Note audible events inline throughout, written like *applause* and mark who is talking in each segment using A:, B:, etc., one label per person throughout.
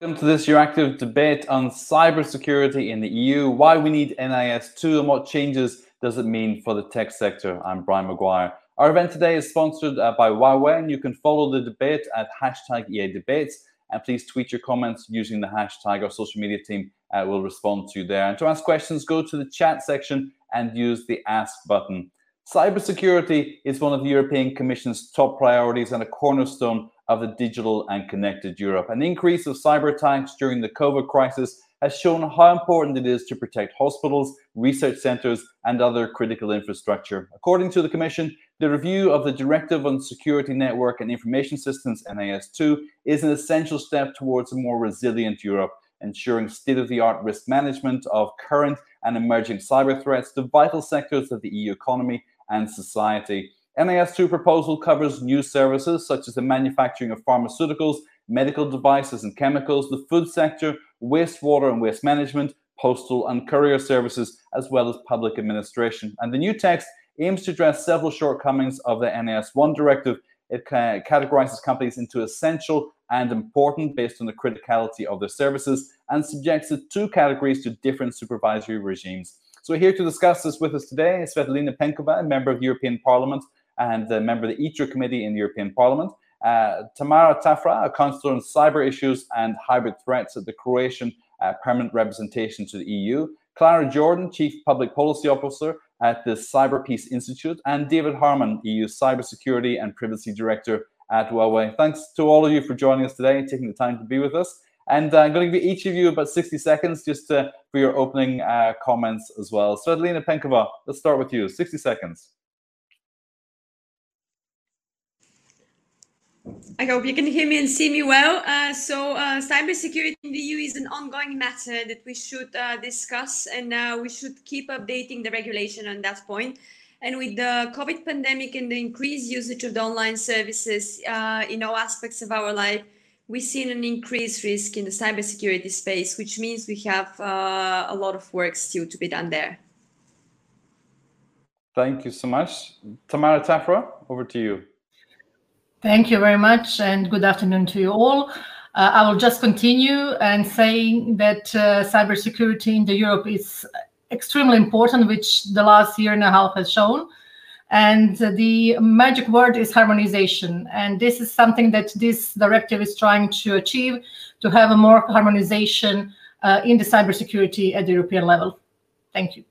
A: Welcome to this Euractiv debate on cybersecurity in the EU, why we need NIS2 and what changes does it mean for the tech sector. I'm Brian Maguire. Our event today is sponsored uh, by Huawei and you can follow the debate at hashtag EA Debates and please tweet your comments using the hashtag. Our social media team uh, will respond to you there. And to ask questions, go to the chat section and use the ask button. Cybersecurity is one of the European Commission's top priorities and a cornerstone of the digital and connected Europe. An increase of cyber attacks during the COVID crisis has shown how important it is to protect hospitals, research centres, and other critical infrastructure. According to the Commission, the review of the Directive on Security Network and Information Systems, NIS2, is an essential step towards a more resilient Europe, ensuring state of the art risk management of current and emerging cyber threats to vital sectors of the EU economy and society. NIS2 proposal covers new services such as the manufacturing of pharmaceuticals, medical devices and chemicals, the food sector, wastewater and waste management, postal and courier services, as well as public administration. And the new text aims to address several shortcomings of the NIS1 directive. It categorizes companies into essential and important based on the criticality of their services and subjects the two categories to different supervisory regimes. So here to discuss this with us today is Svetlina Penkova, member of the European Parliament and a member of the ITRE committee in the European Parliament. Uh, Tamara Tafra, a councillor on cyber issues and hybrid threats at the Croatian uh, permanent representation to the EU. Clara Jordan, Chief Public Policy Officer at the Cyber Peace Institute, and David Harmon, EU Cybersecurity and Privacy Director at Huawei. Thanks to all of you for joining us today and taking the time to be with us. And uh, I'm going to give each of you about 60 seconds just to, for your opening uh, comments as well. Svetlina Penkova, let's start with you. 60 seconds.
B: I hope you can hear me and see me well. Uh, so, uh, cybersecurity in the EU is an ongoing matter that we should uh, discuss, and uh, we should keep updating the regulation on that point. And with the COVID pandemic and the increased usage of the online services uh, in all aspects of our life, we've seen an increased risk in the cybersecurity space, which means we have uh, a lot of work still to be done there.
A: Thank you so much. Tamara Tafra, over to you.
C: Thank you very much, and good afternoon to you all. Uh, I will just continue and saying that uh, cybersecurity in the Europe is extremely important, which the last year and a half has shown. And uh, the magic word is harmonization. And this is something that this directive is trying to achieve, to have a more harmonization uh, in the cybersecurity at the European level. Thank you.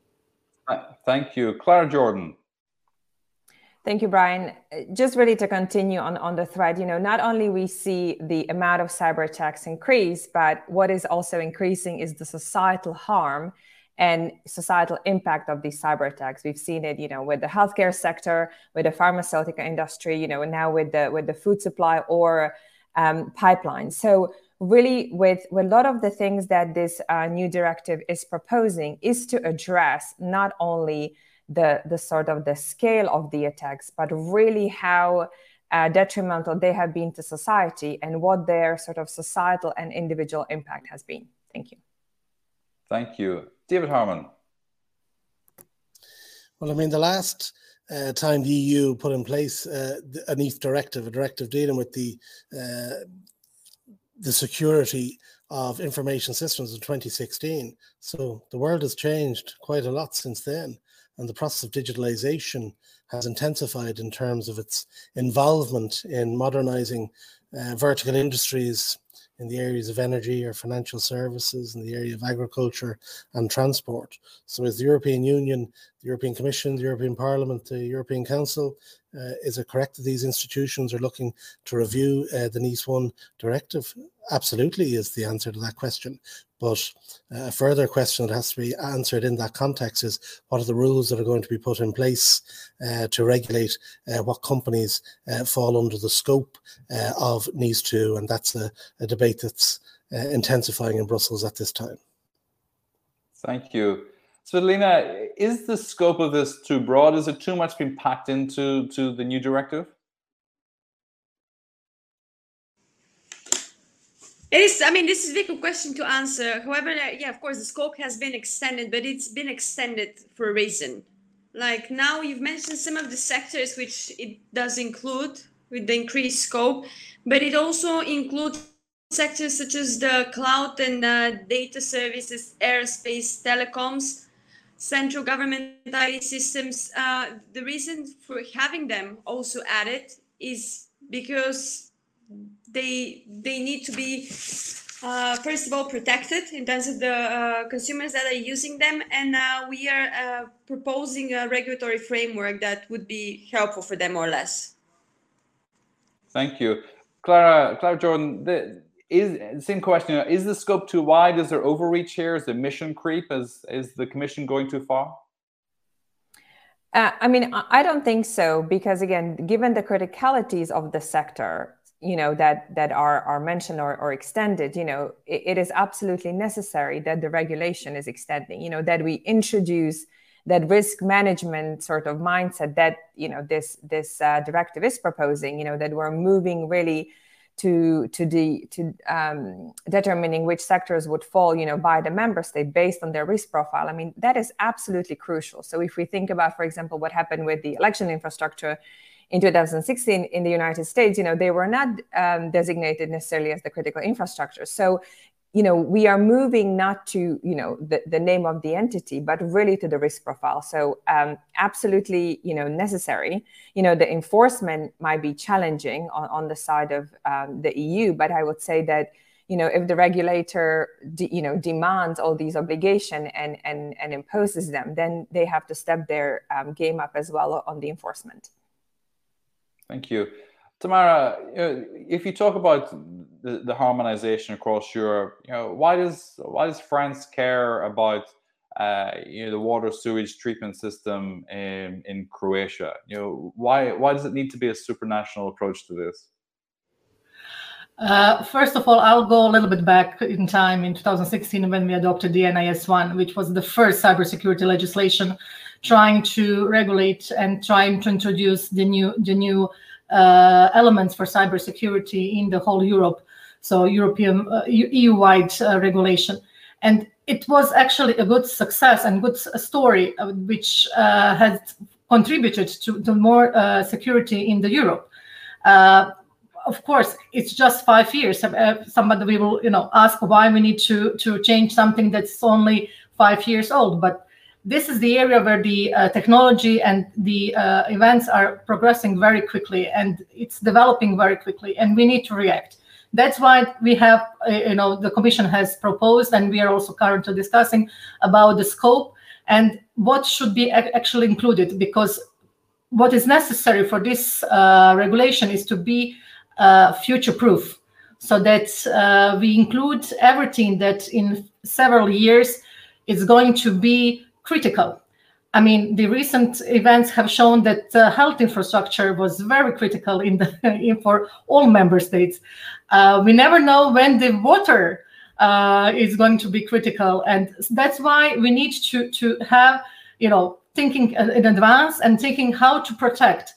A: Thank you. Clara Jordan.
D: Thank you, Brian. Just really to continue on, on the thread, you know, not only we see the amount of cyber attacks increase, but what is also increasing is the societal harm and societal impact of these cyber attacks. We've seen it, you know, with the healthcare sector, with the pharmaceutical industry, you know, now with the with the food supply or um, pipeline. So really, with, with a lot of the things that this uh, new directive is proposing, is to address not only the the sort of the scale of the attacks, but really how uh, detrimental they have been to society and what their sort of societal and individual impact has been. Thank you.
A: Thank you, David Harmon.
E: Well, I mean, the last uh, time the EU put in place uh, an EIF directive, a directive dealing with the uh, the security of information systems in 2016. So the world has changed quite a lot since then and the process of digitalization has intensified in terms of its involvement in modernizing uh, vertical industries in the areas of energy or financial services, in the area of agriculture and transport. So, as the European Union, the European Commission, the European Parliament, the European Council, uh, is it correct that these institutions are looking to review uh, the NIS 1 directive? Absolutely, is the answer to that question. But uh, a further question that has to be answered in that context is what are the rules that are going to be put in place uh, to regulate uh, what companies uh, fall under the scope uh, of NIS 2? And that's a, a debate that's uh, intensifying in Brussels at this time.
A: Thank you. Svetlina, is the scope of this too broad? Is it too much being packed into to the new directive?
B: It is. I mean, this is a difficult question to answer. However, uh, yeah, of course, the scope has been extended, but it's been extended for a reason. Like now, you've mentioned some of the sectors which it does include with the increased scope, but it also includes sectors such as the cloud and uh, data services, aerospace, telecoms, central government IT systems. Uh, the reason for having them also added is because they they need to be uh, first of all protected in terms of the uh, consumers that are using them. And uh, we are uh, proposing a regulatory framework that would be helpful for them more or less.
A: Thank you. Clara clara jordan the, is same question. Is the scope too wide? Is there overreach here? Is the mission creep? Is is the commission going too far?
D: Uh, I mean, I don't think so because again, given the criticalities of the sector, you know that that are are mentioned or, or extended you know it, it is absolutely necessary that the regulation is extending you know that we introduce that risk management sort of mindset that you know this this uh, directive is proposing you know that we're moving really to to the to um, determining which sectors would fall you know by the member state based on their risk profile. I mean that is absolutely crucial. So if we think about for example what happened with the election infrastructure in 2016 in the United States, you know, they were not um, designated necessarily as the critical infrastructure. So, you know, we are moving not to, you know, the, the name of the entity, but really to the risk profile. So, um, absolutely, you know, necessary. You know, the enforcement might be challenging on, on the side of um, the EU, but I would say that you know if the regulator de, you know demands all these obligation and and and imposes them then they have to step their um, game up as well on the enforcement
A: Thank you. Tamara, if you talk about the, the, harmonization across Europe, you know, why does why does France care about uh, you know the water sewage treatment system in, in Croatia? You know, why why does it need to be a supranational approach to this?
C: Uh, first of all, I'll go a little bit back in time in 2016 when we adopted the NIS 1, which was the first cybersecurity legislation trying to regulate and trying to introduce the new the new uh, elements for cybersecurity in the whole Europe, so European uh, EU-wide uh, regulation, and it was actually a good success and good story, uh, which uh, has contributed to, to more uh, security in the Europe. of course, it's just five years. somebody will, you know, ask why we need to to change something that's only five years old, but this is the area where the uh, technology and the uh, events are progressing very quickly and it's developing very quickly and we need to react. That's why we have uh, you know the commission has proposed and we are also currently discussing about the scope and what should be actually included because what is necessary for this uh, regulation is to be uh, future proof so that uh, we include everything that in several years is going to be critical. I mean, the recent events have shown that uh, health infrastructure was very critical in the *laughs* in, for all member states. Uh, we never know when the water uh, is going to be critical, and that's why we need to to have you know thinking in advance and thinking how to protect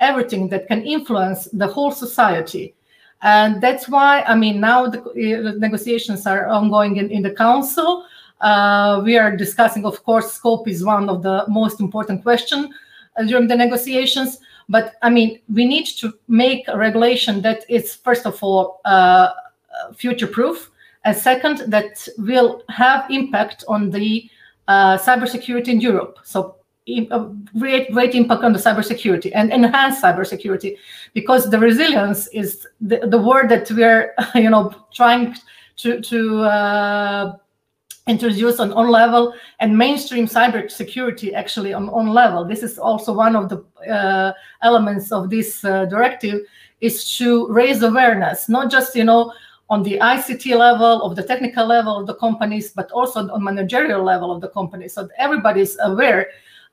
C: everything that can influence the whole society. And that's why I mean now the, the negotiations are ongoing in, in the council. Uh, we are discussing, of course, scope is one of the most important question uh, during the negotiations. But I mean, we need to make a regulation that is, first of all, uh, future-proof, and second, that will have impact on the uh, cybersecurity in Europe. So great great impact on the cybersecurity and enhance cybersecurity because the resilience is the, the word that we're *laughs* you know trying to to introduced on on level and mainstream cyber security actually on on level. This is also one of the uh, elements of this uh, directive is to raise awareness, not just you know on the ICT level of the technical level of the companies, but also on managerial level of the company, so everybody is aware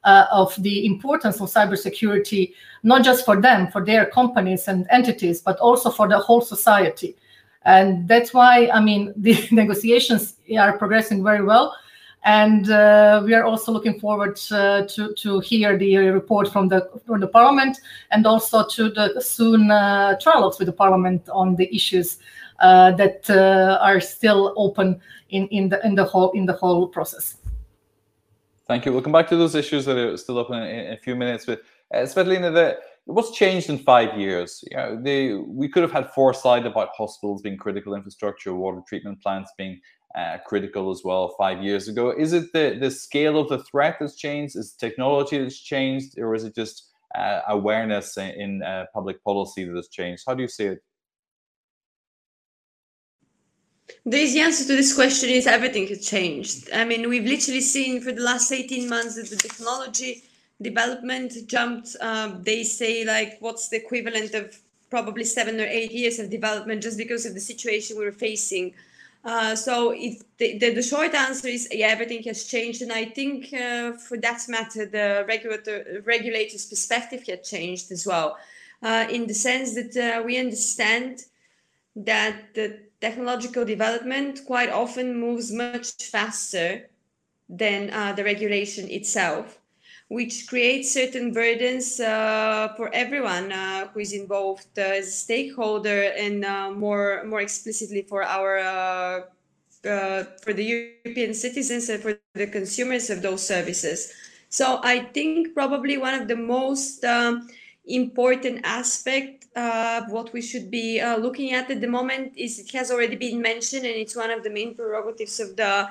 C: uh, of the importance of cybersecurity, not just for them, for their companies and entities, but also for the whole society and that's why i mean *laughs* the negotiations are progressing very well. And uh, we are also looking forward uh, to to hear the report from the from the parliament and also to the soon uh, trialogues with the parliament on the issues uh, that uh, are still open in in the in the whole in the whole process.
A: Thank you. We'll come back to those issues that are still open in, in a few minutes but uh, Svetlina, the what's changed in five years? You know, we could have had foresight about hospitals being critical infrastructure, water treatment plants being uh, critical as well five years ago. Is it the, the scale of the threat that's changed? Is technology that's changed? Or is it just uh, awareness in, in uh, public policy that has changed? How do you see it?
B: The easy answer to this question is everything has changed. I mean, we've literally seen for the last 18 months that the technology development jumped. Um, they say, like, what's the equivalent of probably seven or eight years of development just because of the situation we were facing. Uh, so if the, the, the, short answer is yeah, everything has changed, and I think uh, for that matter, the regulator regulator's perspective has changed as well, uh, in the sense that uh, we understand that the technological development quite often moves much faster than uh, the regulation itself, which creates certain burdens uh, for everyone uh, who is involved as a stakeholder and uh, more more explicitly for our uh, uh, for the European citizens and for the consumers of those services. So I think probably one of the most um, important aspect of what we should be uh, looking at at the moment is it has already been mentioned and it's one of the main prerogatives of the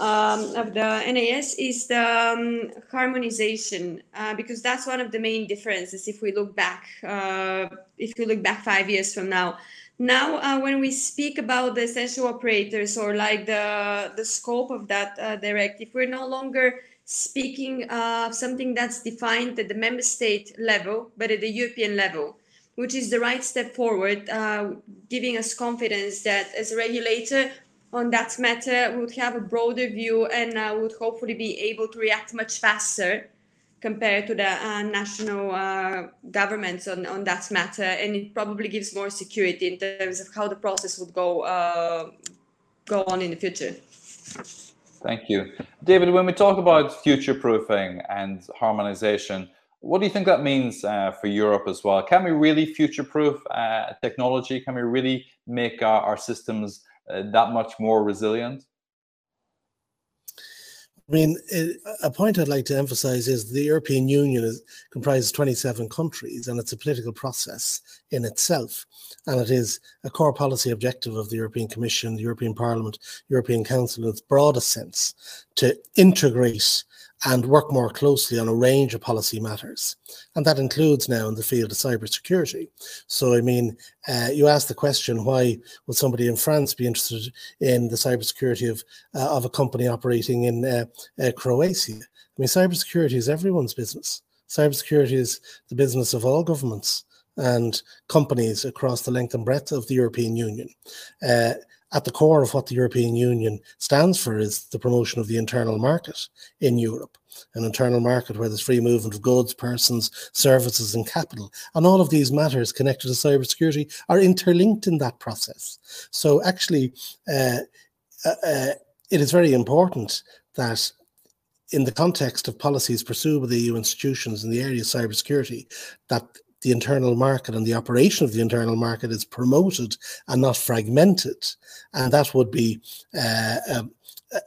B: um, of the NIS is the um, harmonization uh, because that's one of the main differences if we look back uh, if we look back five years from now. Now uh, when we speak about the essential operators or like the the scope of that uh, directive we're no longer speaking of something that's defined at the member state level, but at the European level, which is the right step forward, uh, giving us confidence that as a regulator on that matter, we would have a broader view and uh, would hopefully be able to react much faster compared to the uh, national uh, governments on, on that matter. And it probably gives more security in terms of how the process would go, uh, go on in the future.
A: Thank you. David, when we talk about future proofing and harmonization, what do you think that means uh, for Europe as well? Can we really future proof uh, technology? Can we really make our, our systems Uh, that much more resilient?
E: I mean, uh, a point I'd like to emphasize is the European Union is, comprises 27 countries and it's a political process in itself. And it is a core policy objective of the European Commission, the European Parliament, European Council in its broadest sense to integrate and work more closely on a range of policy matters. And that includes now in the field of cybersecurity. So, I mean, uh, you asked the question why would somebody in France be interested in the cybersecurity of, uh, of a company operating in uh, uh Croatia? I mean, cybersecurity is everyone's business. Cybersecurity is the business of all governments and companies across the length and breadth of the European Union. At the core of what the European Union stands for is the promotion of the internal market in Europe, an internal market where there's free movement of goods, persons, services, and capital. And all of these matters connected to cybersecurity are interlinked in that process. So, actually, uh, uh, uh it is very important that in the context of policies pursued by the EU institutions in the area of cybersecurity, that the internal market and the operation of the internal market is promoted and not fragmented. And that would be uh, um,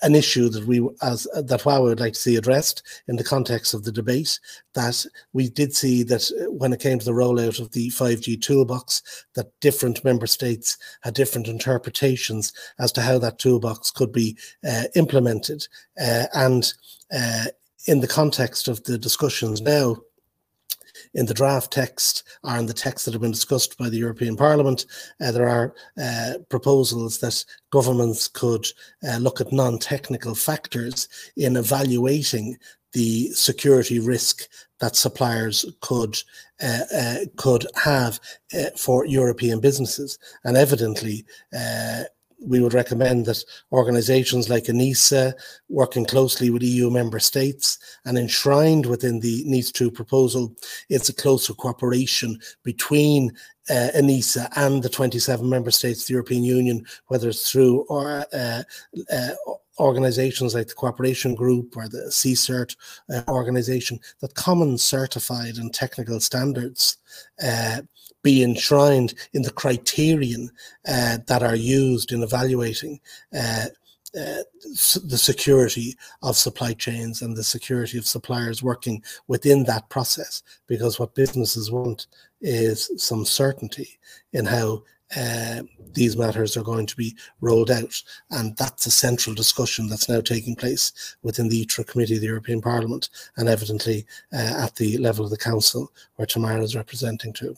E: an issue that we as that Huawei would like to see addressed in the context of the debate that we did see that when it came to the rollout of the 5G toolbox that different member states had different interpretations as to how that toolbox could be uh, implemented uh, and uh, in the context of the discussions now in the draft text or in the text that have been discussed by the European Parliament, uh, there are uh, proposals that governments could uh, look at non technical factors in evaluating the security risk that suppliers could uh, uh, could have uh, for European businesses, and evidently, we would recommend that organisations like ENISA, working closely with EU member states and enshrined within the NIS 2 proposal, it's a closer cooperation between uh, ENISA and the 27 member states of the European Union, whether it's through or, uh, uh, organizations like the Cooperation Group or the CSIRT uh, organization, that common certified and technical standards uh, be enshrined in the criterion uh, that are used in evaluating uh, uh, the security of supply chains and the security of suppliers working within that process. Because what businesses want is some certainty in how uh, these matters are going to be rolled out. And that's a central discussion that's now taking place within the ITRE Committee of the European Parliament and evidently uh, at the level of the Council, where Tamara is representing too.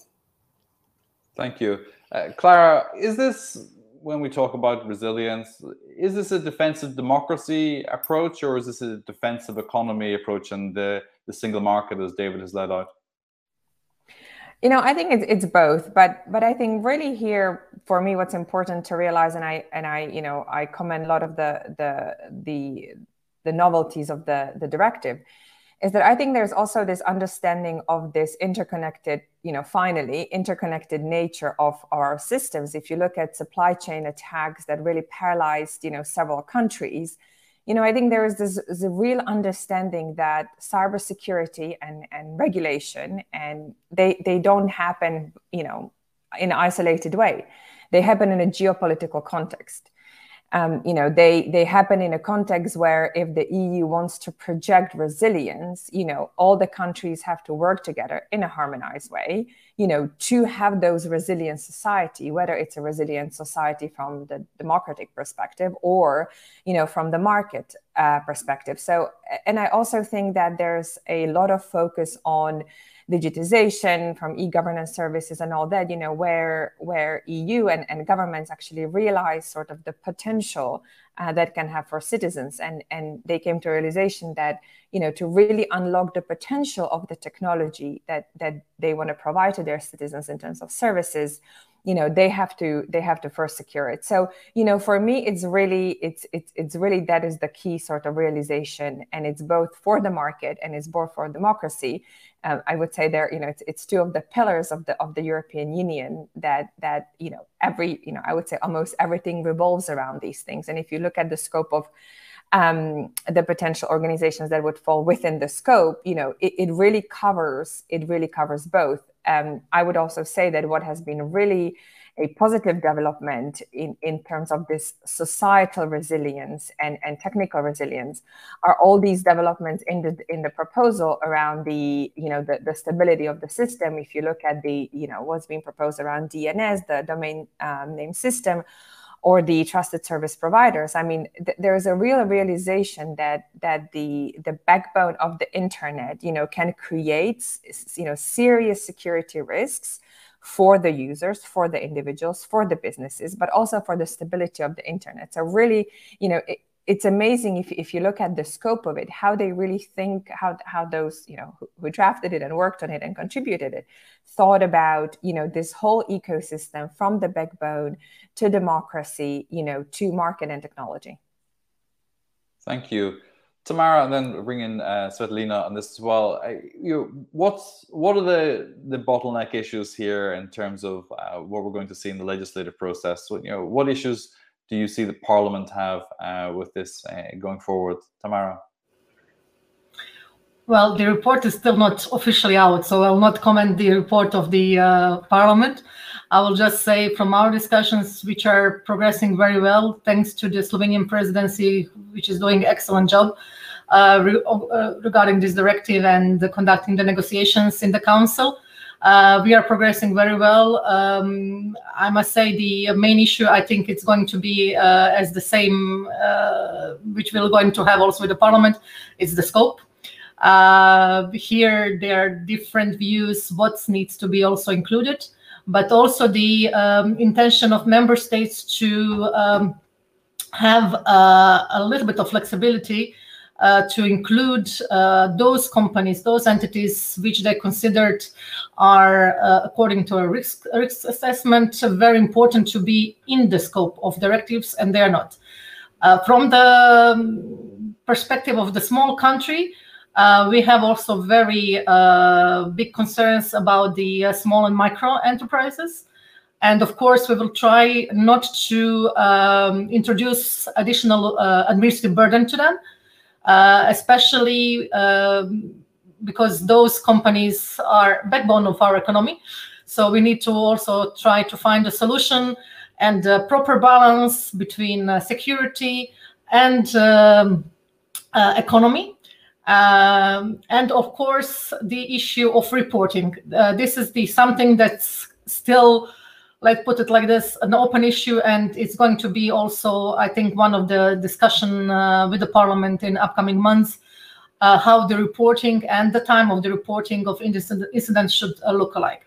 A: Thank you. Uh, Clara, is this, when we talk about resilience, is this a defensive democracy approach or is this a defensive economy approach and the, the single market as David has laid out?
D: You know, I think it's it's both, but but I think really here for me, what's important to realize, and I and I, you know, I commend a lot of the the the the novelties of the the directive, is that I think there's also this understanding of this interconnected, you know, finally interconnected nature of our systems. If you look at supply chain attacks that really paralyzed, you know, several countries you know, I think there is this, this real understanding that cybersecurity and, and regulation and they they don't happen, you know, in an isolated way. They happen in a geopolitical context um, you know they they happen in a context where if the eu wants to project resilience you know all the countries have to work together in a harmonized way you know to have those resilient society whether it's a resilient society from the democratic perspective or you know from the market uh, perspective. So and i also think that there's a lot of focus on digitization from e-governance services and all that you know where where eu and, and governments actually realize sort of the potential uh, that can have for citizens. And and they came to a realization that you know to really unlock the potential of the technology that that they want to provide to their citizens in terms of services you know they have to they have to first secure it. So you know for me it's really it's it's it's really that is the key sort of realization. And it's both for the market and it's both for democracy. Um, i would say there you know it's, it's two of the pillars of the of the european union that that you know every you know i would say almost everything revolves around these things. And if you look at the scope of um, the potential organizations that would fall within the scope, you know, it, it really covers it really covers both. Um, I would also say that what has been really a positive development in, in terms of this societal resilience and, and technical resilience are all these developments in the in the proposal around the you know the, the stability of the system. If you look at the you know what's being proposed around dns the domain um, name system or the trusted service providers. I mean th- there's a real realization that that the the backbone of the internet you know can create you know serious security risks for the users for the individuals for the businesses but also for the stability of the internet. So really you know it's amazing if, if you look at the scope of it how they really think how how those you know who, who, drafted it and worked on it and contributed it thought about you know this whole ecosystem from the backbone to democracy you know to market and technology.
A: Thank you. Tamara and then bring in uh, svetlina on this as well. I, you what's what are the the bottleneck issues here in terms of uh, what we're going to see in the legislative process? You know what issues do you see the Parliament have uh, with this uh, going forward, Tamara?
C: Well, the report is still not officially out, so I will not comment the report of the uh, Parliament. I will just say from our discussions, which are progressing very well, thanks to the Slovenian presidency, which is doing excellent job uh, re uh, regarding this directive and conducting the negotiations in the Council. Uh, we are progressing very well. Um, I must say the main issue, I think it's going to be uh, as the same, uh, which we're going to have also with the parliament, is the scope. Uh, here there are different views, what needs to be also included, but also the um, intention of member states to um, have uh, a little bit of flexibility to include uh, those companies, those entities which they considered are, uh, according to a risk, risk assessment, very important to be in the scope of directives, and they're not. Uh, from the um, perspective of the small country, uh, we have also very uh, big concerns about the small and micro enterprises. And of course, we will try not to um, introduce additional administrative burden to them, uh, especially um, because those companies are backbone of our economy. So we need to also try to find a solution and a proper balance between uh, security and um, uh, economy. Um, and of course, the issue of reporting. Uh, this is the something that's still, let's put it like this, an open issue, and it's going to be also, I think, one of the discussion uh, with the Parliament in upcoming months. Uh, how the reporting and the time of the reporting of incidents should uh, look alike.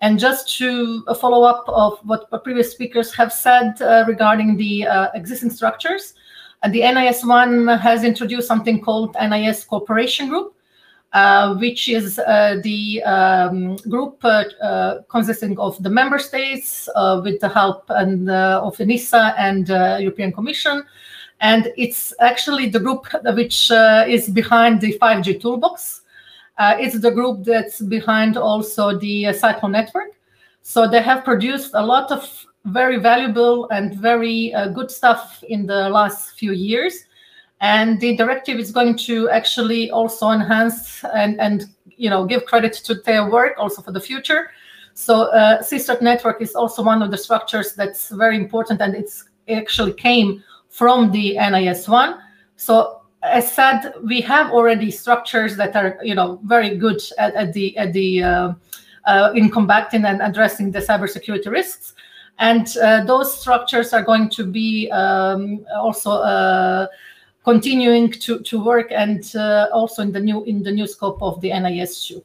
C: And just to follow up of what previous speakers have said uh, regarding the uh, existing structures, and the NIS1 has introduced something called NIS Cooperation Group, uh, which is uh, the um, group uh, uh consisting of the member states uh, with the help and, of ENISA and European Commission. And it's actually the group which is behind the 5G toolbox. it's the group that's behind also the Cyclone network. So they have produced a lot of very valuable and very good stuff in the last few years. And the directive is going to actually also enhance and, and you know give credit to their work also for the future. So uh, network is also one of the structures that's very important, and it's it actually came from the NIS1. So as said, we have already structures that are you know very good at, at the at the uh, uh, in combating and addressing the cybersecurity risks. And uh, those structures are going to be um, also uh, continuing to, to work and uh, also in the new in the new scope of the NIS2.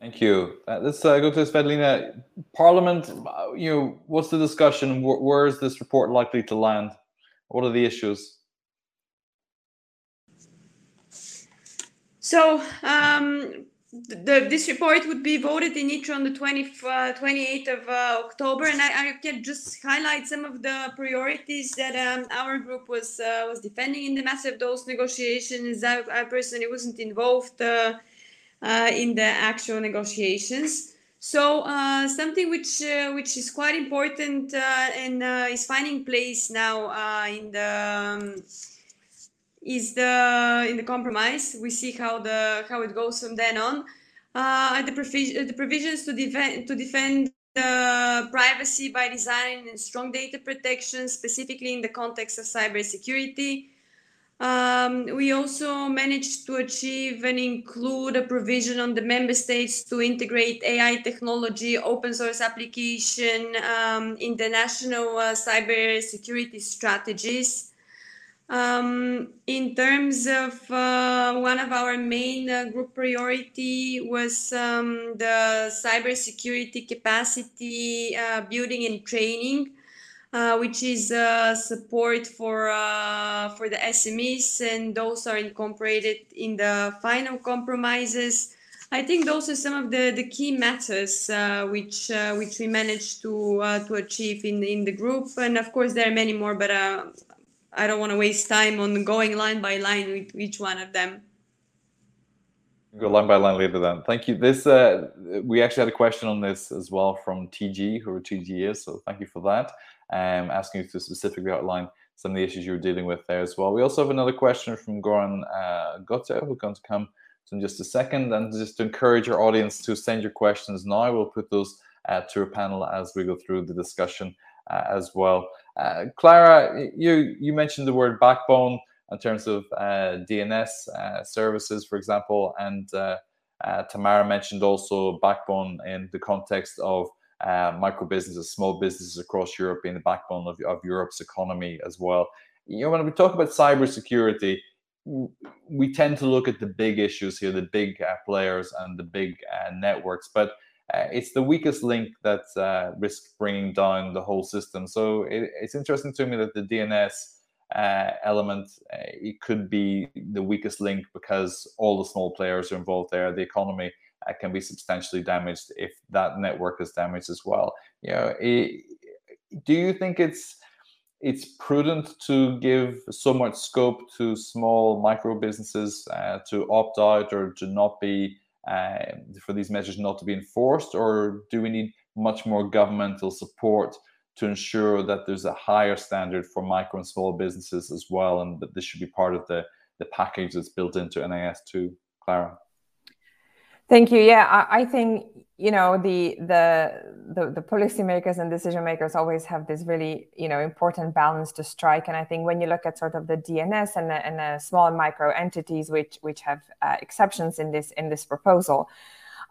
A: Thank you. Uh, let's uh, go to Svetlina. Parliament, uh, you know, what's the discussion? Where, where is this report likely to land? What are the issues?
B: So, um, the, this report would be voted in ITRE on the 20, uh, 28th of uh, October, and I, I, can just highlight some of the priorities that um, our group was uh, was defending in the massive dose negotiations. I, I personally wasn't involved uh, uh, in the actual negotiations. So uh, something which which is quite important and is finding place now in the um, is the in the compromise. We see how the how it goes from then on. Uh, the, provi- the provisions to defend to defend the privacy by design and strong data protection, specifically in the context of cybersecurity. Um, we also managed to achieve and include a provision on the member states to integrate AI technology, open source application um, in the national uh, cybersecurity strategies. Um, in terms of uh, one of our main uh, group priority was um, the cybersecurity capacity uh, building and training, uh, which is uh, support for uh, for the SMEs, and those are incorporated in the final compromises. I think those are some of the, the key matters which which we managed to to achieve in in the group, and of course there are many more, but I don't want to waste time on going line by line with each one of them.
A: Go line by line later then. Thank you. This uh, we actually had a question on this as well from TG, who TG is. So thank you for that. Um, asking you to specifically outline some of the issues you're dealing with there as well. We also have another question from Goran uh, Goto, who's going to come in just a second. And just to encourage our audience to send your questions now, we'll put those uh, to a panel as we go through the discussion as well. Uh, Clara, you you mentioned the word backbone in terms of uh, DNS uh, services, for example, and uh, uh, Tamara mentioned also backbone in the context of micro businesses, small businesses across Europe being the backbone of, of Europe's economy as well. You know, when we talk about cybersecurity, we tend to look at the big issues here, the big players and the big networks, but uh, it's the weakest link that uh, risks bringing down the whole system. So it, it's interesting to me that the DNS uh, element uh, it could be the weakest link because all the small players are involved there. The economy uh, can be substantially damaged if that network is damaged as well. You know, it, do you think it's it's prudent to give so much scope to small micro businesses uh, to opt out or to not be uh, for these measures not to be enforced, or do we need much more governmental support to ensure that there's a higher standard for micro and small businesses as well, and that this should be part of the the package that's built into NIS two, Clara?
D: Thank you. Yeah, I, I think you know the the the, the policymakers and decision makers always have this really you know important balance to strike and i think when you look at sort of the dns and the, and the small micro entities which which have uh, exceptions in this in this proposal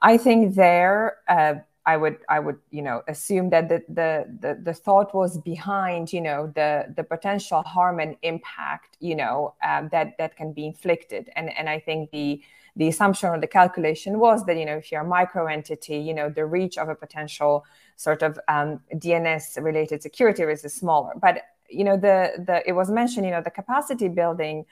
D: i think there uh, I would I would you know assume that the, the the the thought was behind you know the the potential harm and impact you know um, that that can be inflicted and and I think the the assumption or the calculation was that you know if you're a micro entity you know the reach of a potential sort of um, DNS related security risk is smaller. But you know the the it was mentioned you know the capacity building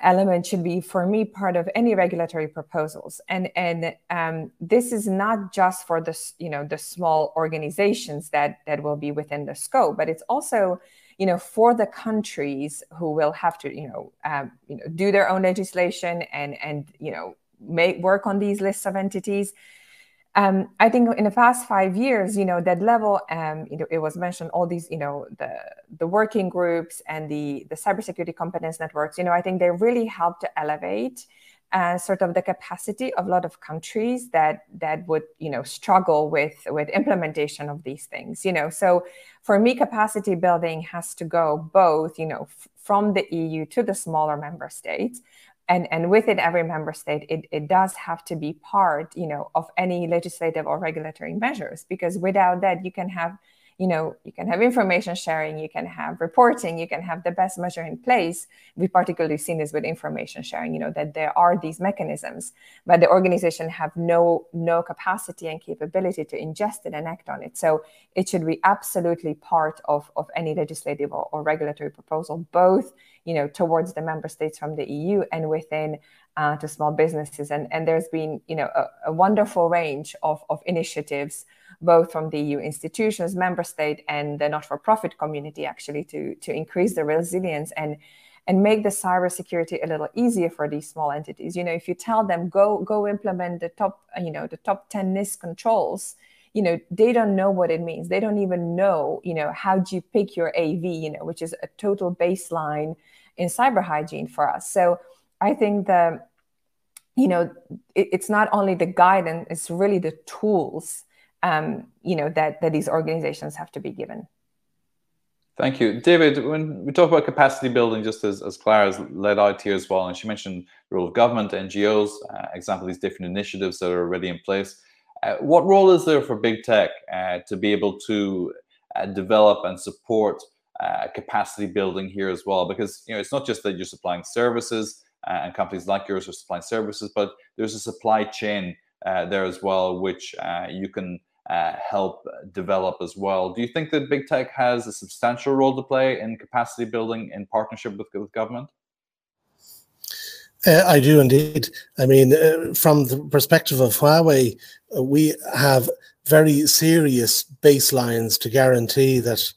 D: element should be for me part of any regulatory proposals. And and um, this is not just for the you know the small organizations that that will be within the scope but it's also you know, for the countries who will have to, you know, um, you know, do their own legislation and and you know, make work on these lists of entities. Um, I think in the past five years, you know, that level, um, you know, it was mentioned all these, you know, the the working groups and the the cybersecurity competence networks. You know, I think they really helped to elevate uh, sort of the capacity of a lot of countries that that would you know struggle with with implementation of these things you know? So for me capacity building has to go both you know f- from the eu to the smaller member states. And and within every member state it, it does have to be part you know of any legislative or regulatory measures because without that you can have you know you can have information sharing you can have reporting you can have the best measure in place. We particularly seen this with information sharing you know that there are these mechanisms but the organization have no no capacity and capability to ingest it and act on it. So it should be absolutely part of of any legislative or, or regulatory proposal both you know towards the member states from the eu and within uh, to small businesses. And and there's been you know a, a wonderful range of of initiatives both from the EU institutions, member state, and the not-for-profit community, actually, to, to increase the resilience and and make the cybersecurity a little easier for these small entities. You know, if you tell them go go implement the top, you know, the top 10 NIST controls, you know, they don't know what it means. They don't even know, you know, how do you pick your AV, you know, which is a total baseline in cyber hygiene for us. So I think the, you know, it, it's not only the guidance, it's really the tools um, you know that that these organizations have to be given.
A: Thank you, David. When we talk about capacity building, just as as Clara's led out here as well, and she mentioned role of government, NGOs, uh, example these different initiatives that are already in place. Uh, what role is there for big tech uh, to be able to uh, develop and support uh, capacity building here as well? Because you know it's not just that you're supplying services uh, and companies like yours are supplying services, but there's a supply chain there as well, which you can uh, help develop as well. Do you think that big tech has a substantial role to play in capacity building in partnership with, with government?
E: Uh, I do indeed. I mean, uh, from the perspective of Huawei, uh, we have very serious baselines to guarantee that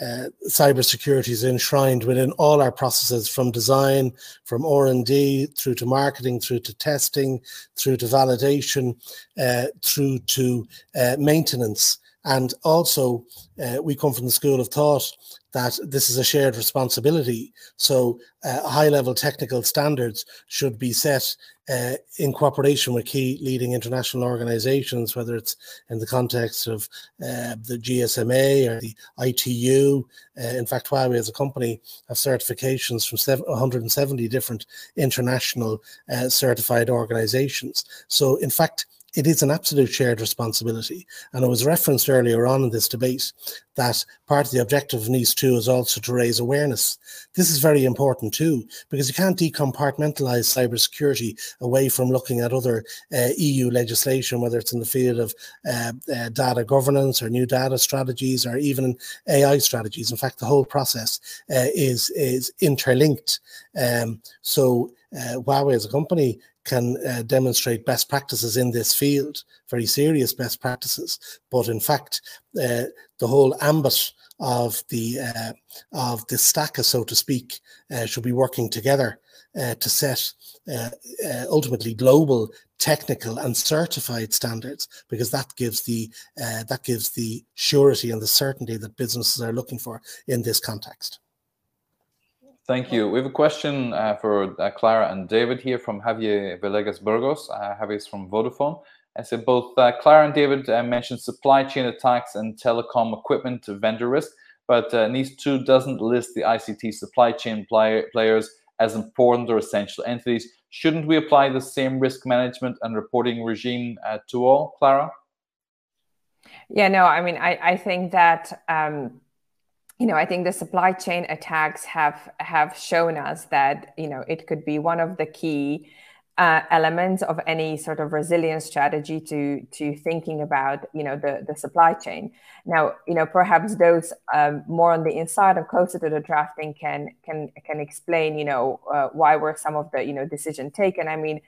E: uh, cybersecurity is enshrined within all our processes from design from r&d through to marketing through to testing through to validation uh, through to uh, maintenance. And also uh, we come from the school of thought that this is a shared responsibility. So uh, high level technical standards should be set uh, in cooperation with key leading international organizations, whether it's in the context of uh, the GSMA or the ITU. Uh, in fact, Huawei as a company have certifications from 170 different international uh, certified organizations. So, in fact, it is an absolute shared responsibility. And it was referenced earlier on in this debate that part of the objective of NIS 2 is also to raise awareness. This is very important too, because you can't decompartmentalize cybersecurity away from looking at other uh, EU legislation, whether it's in the field of uh, uh, data governance or new data strategies or even AI strategies. In fact, the whole process uh, is, is interlinked. Um, so uh, Huawei as a company can uh, demonstrate best practices in this field, very serious best practices. But in fact, uh, the whole ambit of the uh, of the stack, so to speak, uh, should be working together uh, to set uh, ultimately global technical and certified standards, because that gives the that gives the surety and the certainty that businesses are looking for in this context.
A: Thank you. We have a question uh, for uh, Clara and David here from Javier Villegas Burgos. Uh, Javier is from Vodafone. I said both uh, Clara and David uh, mentioned supply chain attacks and telecom equipment vendor risk, but uh, NIS 2 doesn't list the ICT supply chain play players as important or essential entities. Shouldn't we apply the same risk management and reporting regime uh, to all, Clara?
D: Yeah, no, I mean, I, I think that um, you know, I think the supply chain attacks have have shown us that you know it could be one of the key uh, elements of any sort of resilience strategy to to thinking about you know the the supply chain. Now, you know, perhaps those um, more on the inside and closer to the drafting can can can explain you know uh, why were some of the you know decision taken. I mean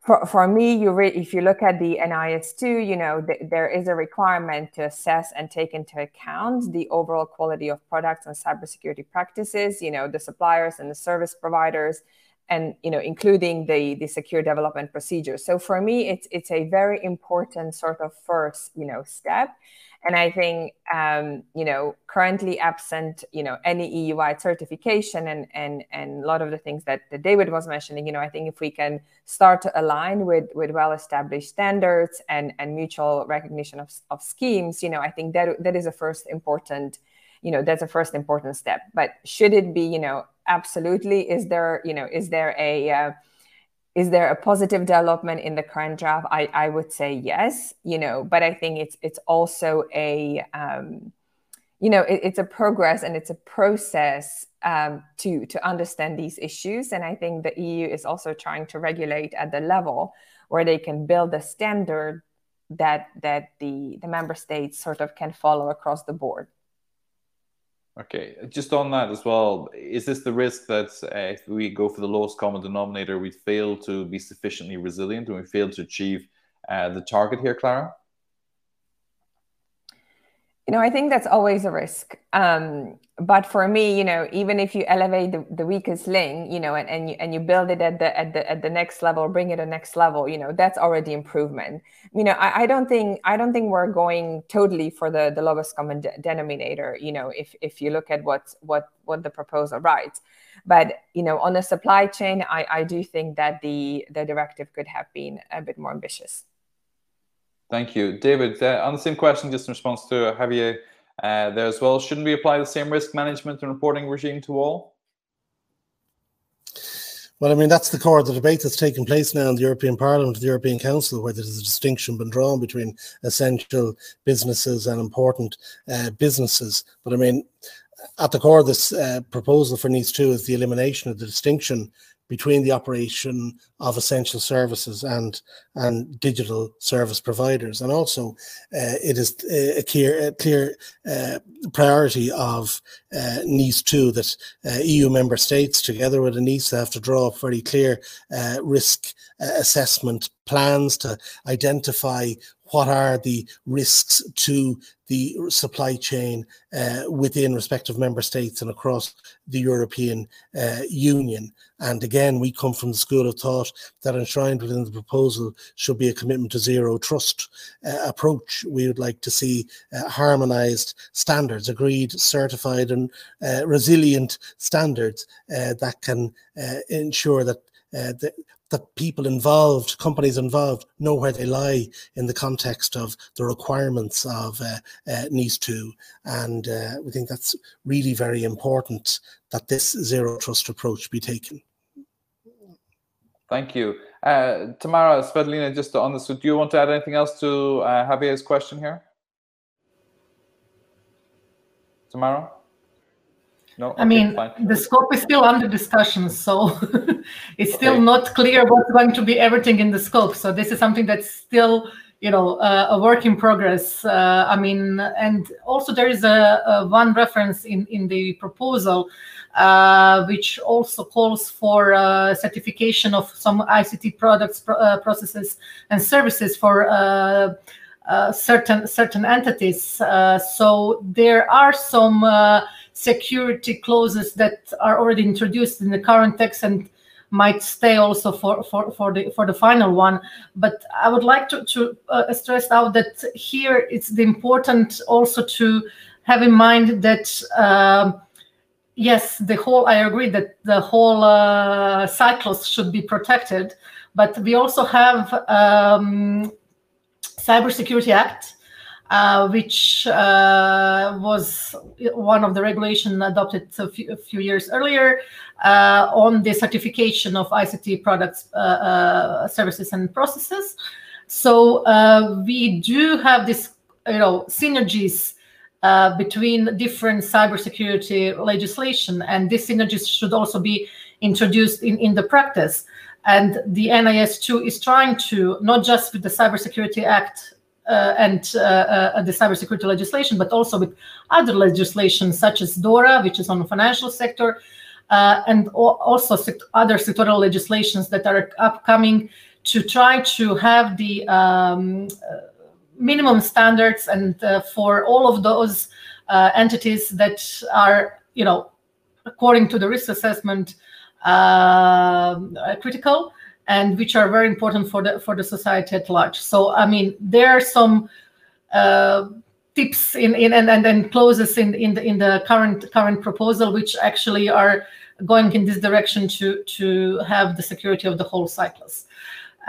D: for, for me, you re- if you look at the NIS2, you know, th- there is a requirement to assess and take into account the overall quality of products and cybersecurity practices, you know, the suppliers and the service providers, and, you know, including the, the secure development procedures. So for me, it's, it's a very important sort of first, you know, step. And I think, um, you know, currently absent, you know, any EU-wide certification and, and, and a lot of the things that, that David was mentioning, you know, I think if we can start to align with, with well-established standards and, and mutual recognition of, of schemes, you know, I think that, that is a first important, you know, that's a first important step. But should it be, you know, absolutely, is there, you know, is there a, uh, is there a positive development in the current draft? I i would say yes you know but i think it's it's also a um, you know it, it's a progress and it's a process um, to to understand these issues. And i think the eu is also trying to regulate at the level where they can build a standard that that the the member states sort of can follow across the board
A: Okay, just on that as well, is this the risk that uh, if we go for the lowest common denominator, we fail to be sufficiently resilient and we fail to achieve uh, the target here, Clara?
D: You know, I think that's always a risk. Um, but for me, you know, even if you elevate the, the weakest link, you know, and, and you and you build it at the at the at the next level, bring it a next level, you know, that's already improvement. You know, I, I don't think I don't think we're going totally for the the lowest common de- denominator. You know, if if you look at what what what the proposal writes, but you know, on the supply chain, I I do think that the the directive could have been a bit more ambitious.
A: Thank you. David, uh, on the same question, just in response to Javier uh, there as well, shouldn't we apply the same risk management and reporting regime to all?
E: Well, I mean, that's the core of the debate that's taking place now in the European Parliament, the European Council, where there's a distinction been drawn between essential businesses and important uh, businesses. But I mean, at the core of this uh, proposal for NIS 2 is the elimination of the distinction between the operation of essential services and and digital service providers, and also uh, it is a clear, a clear uh, priority of uh, NIS two that uh, EU member states, together with ENISA, have to draw up very clear uh, risk uh, assessment plans to identify what are the risks to the supply chain uh, within respective member states and across the European uh, Union. And again, we come from the school of thought that enshrined within the proposal should be a commitment to zero trust uh, approach. We would like to see uh, harmonized standards, agreed, certified, and uh, resilient standards uh, that can ensure that uh, the, that people involved, companies involved, know where they lie in the context of the requirements of uh, uh, NIS 2. And uh, we think that's really very important that this zero trust approach be taken.
A: Thank you. Uh, Tamara, Svetlina, just on this, do you want to add anything else to uh, Javier's question here? Tamara?
C: No, I mean, fine. the scope is still under discussion, so *laughs* it's still okay. not clear what's going to be everything in the scope. So this is something that's still, you know, uh, a work in progress. Uh, I mean, and also there is a, a one reference in in the proposal, uh, which also calls for uh, certification of some ICT products, pro uh, processes, and services for. Uh, certain certain entities. so there are some security clauses that are already introduced in the current text and might stay also for, for, for the for the final one. But I would like to, to uh, stress out that here it's the important also to have in mind that um, yes, the whole, I agree that the whole uh, cycles should be protected, but we also have um, Cybersecurity Act, uh, which uh, was one of the regulation adopted a few, a few years earlier uh, on the certification of ICT products, uh, uh, services, and processes. So we do have this, you know, synergies between different cybersecurity legislation, and these synergies should also be introduced in, in the practice. And the NIS2 is trying to, not just with the Cybersecurity Act uh, and uh, uh, the cybersecurity legislation, but also with other legislation such as DORA, which is on the financial sector, uh, and also other sectoral legislations that are upcoming to try to have the um, minimum standards and uh, for all of those uh, entities that are, you know, according to the risk assessment, uh, critical and which are very important for the for the society at large. So, I mean, there are some uh, tips in, in and and, and clauses in in the in the current current proposal which actually are going in this direction to to have the security of the whole cycles.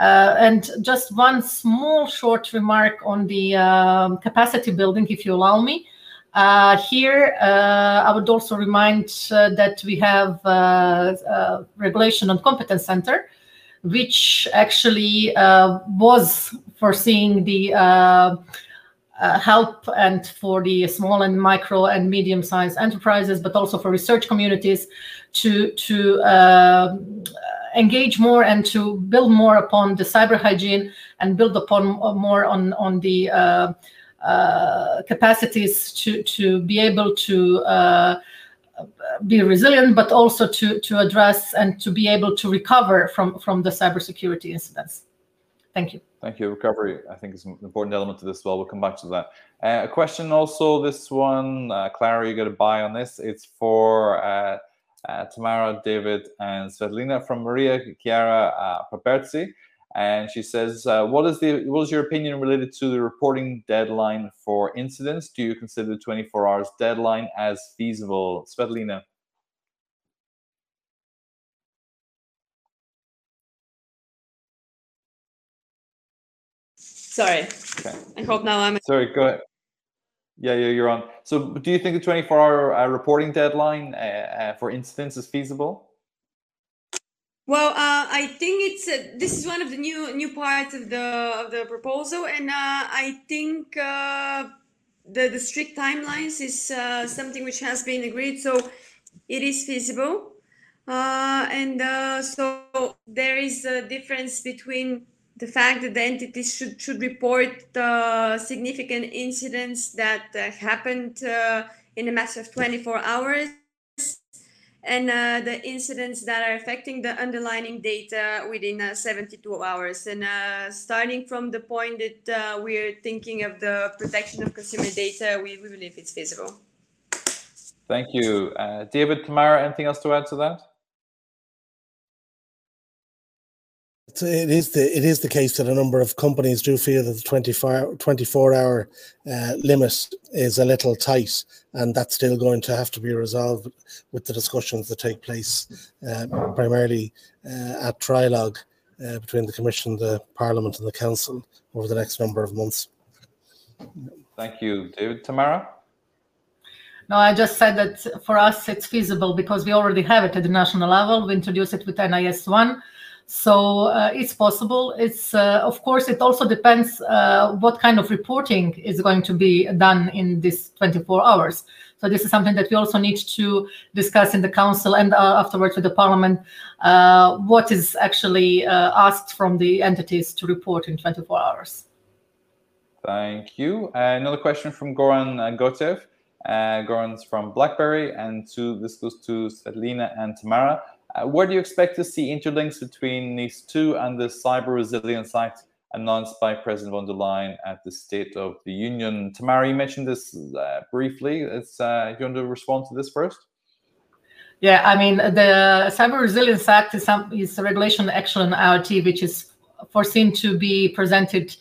C: Uh, and just one small short remark on the um, capacity building, if you allow me. Uh, here, uh, I would also remind uh, that we have uh, regulation on competence center, which actually was foreseeing the help and for the small and micro and medium-sized enterprises, but also for research communities to to um, engage more and to build more upon the cyber hygiene and build upon more on on the uh, uh, capacities to to be able to uh, be resilient, but also to to address and to be able to recover from from the cybersecurity incidents. Thank you.
A: Thank you. Recovery, I think, is an important element to this as well. We'll come back to that. Uh, a question also, this one, uh, Clara, you got a bye on this. It's for uh, uh, Tamara, David, and Svetlina from Maria Chiara uh, Paperzi. And she says, uh, what is the what is your opinion related to the reporting deadline for incidents? Do you consider the 24 hours deadline as feasible? Svetlina.
B: Sorry. Okay. I hope now I'm.
A: Sorry, go ahead. Yeah, yeah, you're on. So, do you think the 24-hour uh, reporting deadline uh, uh, for incidents is feasible?
B: Well, uh, I think it's uh, this is one of the new new parts of the of the proposal, and uh, I think the the strict timelines is something which has been agreed, so it is feasible, and so there is a difference between the fact that the entities should, should report significant incidents that uh, happened uh, in a matter of 24 hours and uh, the incidents that are affecting the underlying data within uh, 72 hours. And uh, starting from the point that uh, we're thinking of the protection of consumer data, we, we believe it's feasible.
A: Thank you. David, Tamara, anything else to add to that?
E: It is the it is the case that a number of companies do feel that the 24, 24 hour uh, limit is a little tight, and that's still going to have to be resolved with the discussions that take place uh, primarily uh, at trilogue uh, between the Commission, the Parliament, and the Council over the next number of months.
A: Thank you, David. Tamara.
C: No, I just said that for us it's feasible because we already have it at the national level. We introduced it with NIS one so uh, it's possible. It's uh, of course it also depends uh, what kind of reporting is going to be done in this 24 hours. So this is something that we also need to discuss in the council and uh, afterwards with the parliament. Uh, what is actually uh, asked from the entities to report in 24 hours.
A: Thank you. another question from Goran Gotev. Goran's from BlackBerry, and to this goes to Svetlina and Tamara. Uh, where do you expect to see interlinks between NIS2 and the Cyber Resilience Act announced by President von der Leyen at the State of the Union? Tamara, you mentioned this uh, briefly. It's, uh, you want to respond to this first?
C: Yeah, I mean, the Cyber Resilience Act is, some, is a regulation action on IoT, which is foreseen to be presented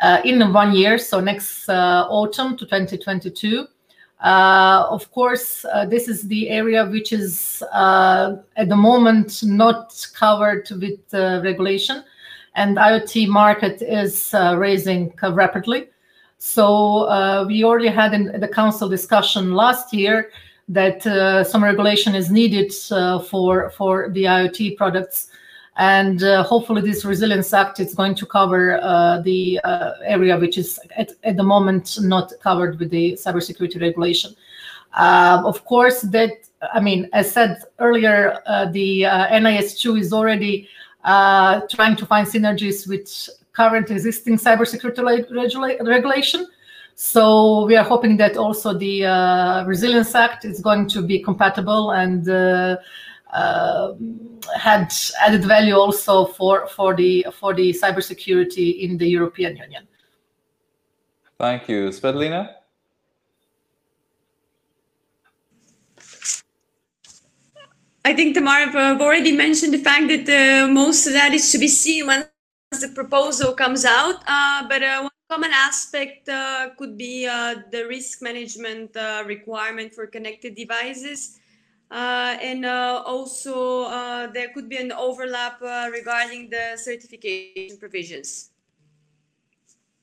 C: uh, in one year, so next uh, autumn to 2022. Uh, of course, uh, this is the area which is uh, at the moment not covered with regulation, and IoT market is raising rapidly. So we already had in the council discussion last year that some regulation is needed for for the IoT products and uh, hopefully this resilience act is going to cover uh, the uh, area which is at, at, the moment not covered with the cybersecurity regulation. Uh, of course that i mean as said earlier uh, the uh, nis2 is already trying to find synergies with current existing cybersecurity regula- regulation. So we are hoping that also the resilience act is going to be compatible and uh, had added value also for for the for the cybersecurity in the European Union.
A: Thank you, Svetlina.
B: I think Tamara have already mentioned the fact that uh, most of that is to be seen once the proposal comes out. Uh, but uh, one common aspect uh, could be uh, the risk management requirement for connected devices. Uh, and uh, also uh, there could be an overlap regarding the certification provisions.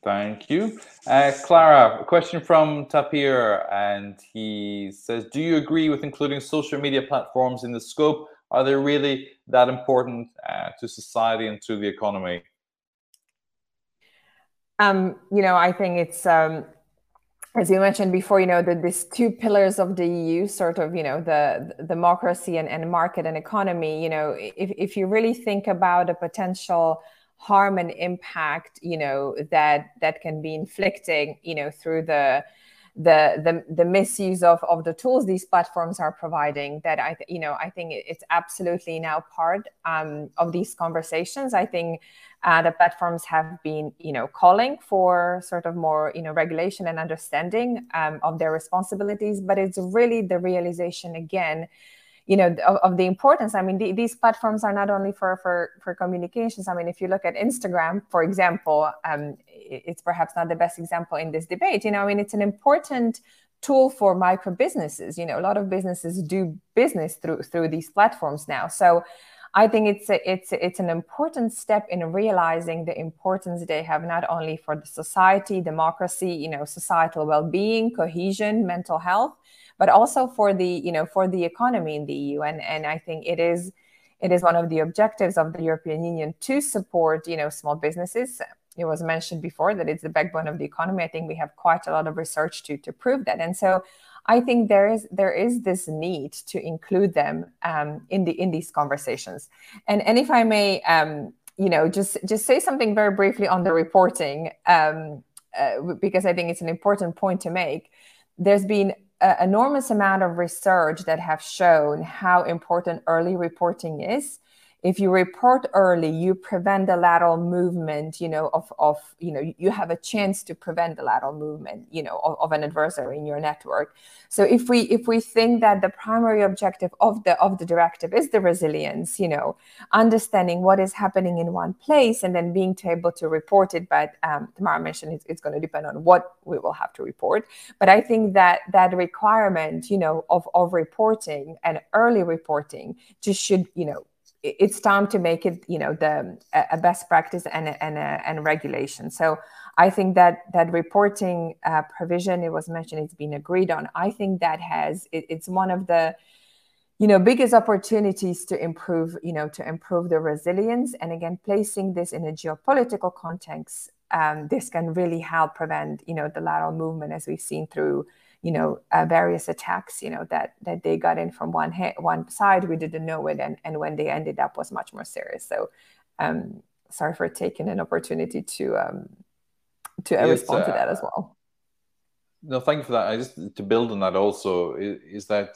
A: Thank you. Uh, Clara, a question from Tapir, and he says, do you agree with including social media platforms in the scope? Are they really that important uh, to society and to the economy?
D: Um, you know, I think it's um, as you mentioned before, you know, that these two pillars of the EU, sort of, you know, the, the democracy and, and market and economy, you know, if, if you really think about a potential harm and impact, you know, that that can be inflicting, you know, through the the the, the misuse of, of the tools these platforms are providing that i you know i think it's absolutely now part um, of these conversations i think uh, the platforms have been, you know, calling for sort of more, you know, regulation and understanding um, of their responsibilities. But it's really the realization again, you know, of, of the importance. I mean, the, these platforms are not only for for for communications. I mean, if you look at Instagram, for example, um, it's perhaps not the best example in this debate. You know, I mean, it's an important tool for micro businesses. You know, a lot of businesses do business through through these platforms now. So I think it's a, it's a, it's an important step in realizing the importance they have not only for the society, democracy, you know, societal well-being, cohesion, mental health, but also for the you know for the economy in the EU. And and I think it is it is one of the objectives of the European Union to support you know small businesses. It was mentioned before that it's the backbone of the economy. I think we have quite a lot of research to to prove that. And so I think there is there is this need to include them um, in the in these conversations. And and if I may, um, you know, just just say something very briefly on the reporting um, uh, because I think it's an important point to make. There's been enormous amount of research that have shown how important early reporting is if you report early you prevent the lateral movement you know of, of you know you have a chance to prevent the lateral movement you know of, of, an adversary in your network. So if we if we think that the primary objective of the of the directive is the resilience you know understanding what is happening in one place and then being able to report it but um, Tamara mentioned it's, it's going to depend on what we will have to report. But i think that that requirement you know of, of reporting and early reporting just should you know it's time to make it you know the a best practice and and and regulation. So i think that that reporting uh, provision it was mentioned it's been agreed on. I think that has it, it's one of the you know biggest opportunities to improve you know to improve the resilience. And again placing this in a geopolitical context um, this can really help prevent you know the lateral movement as we've seen through you know uh, various attacks you know that that they got in from one ha- one side. We didn't know it and and when they ended up was much more serious. So um sorry for taking an opportunity to um to yes, respond uh, to that as well.
A: no thank you for that. I just to build on that also is, is that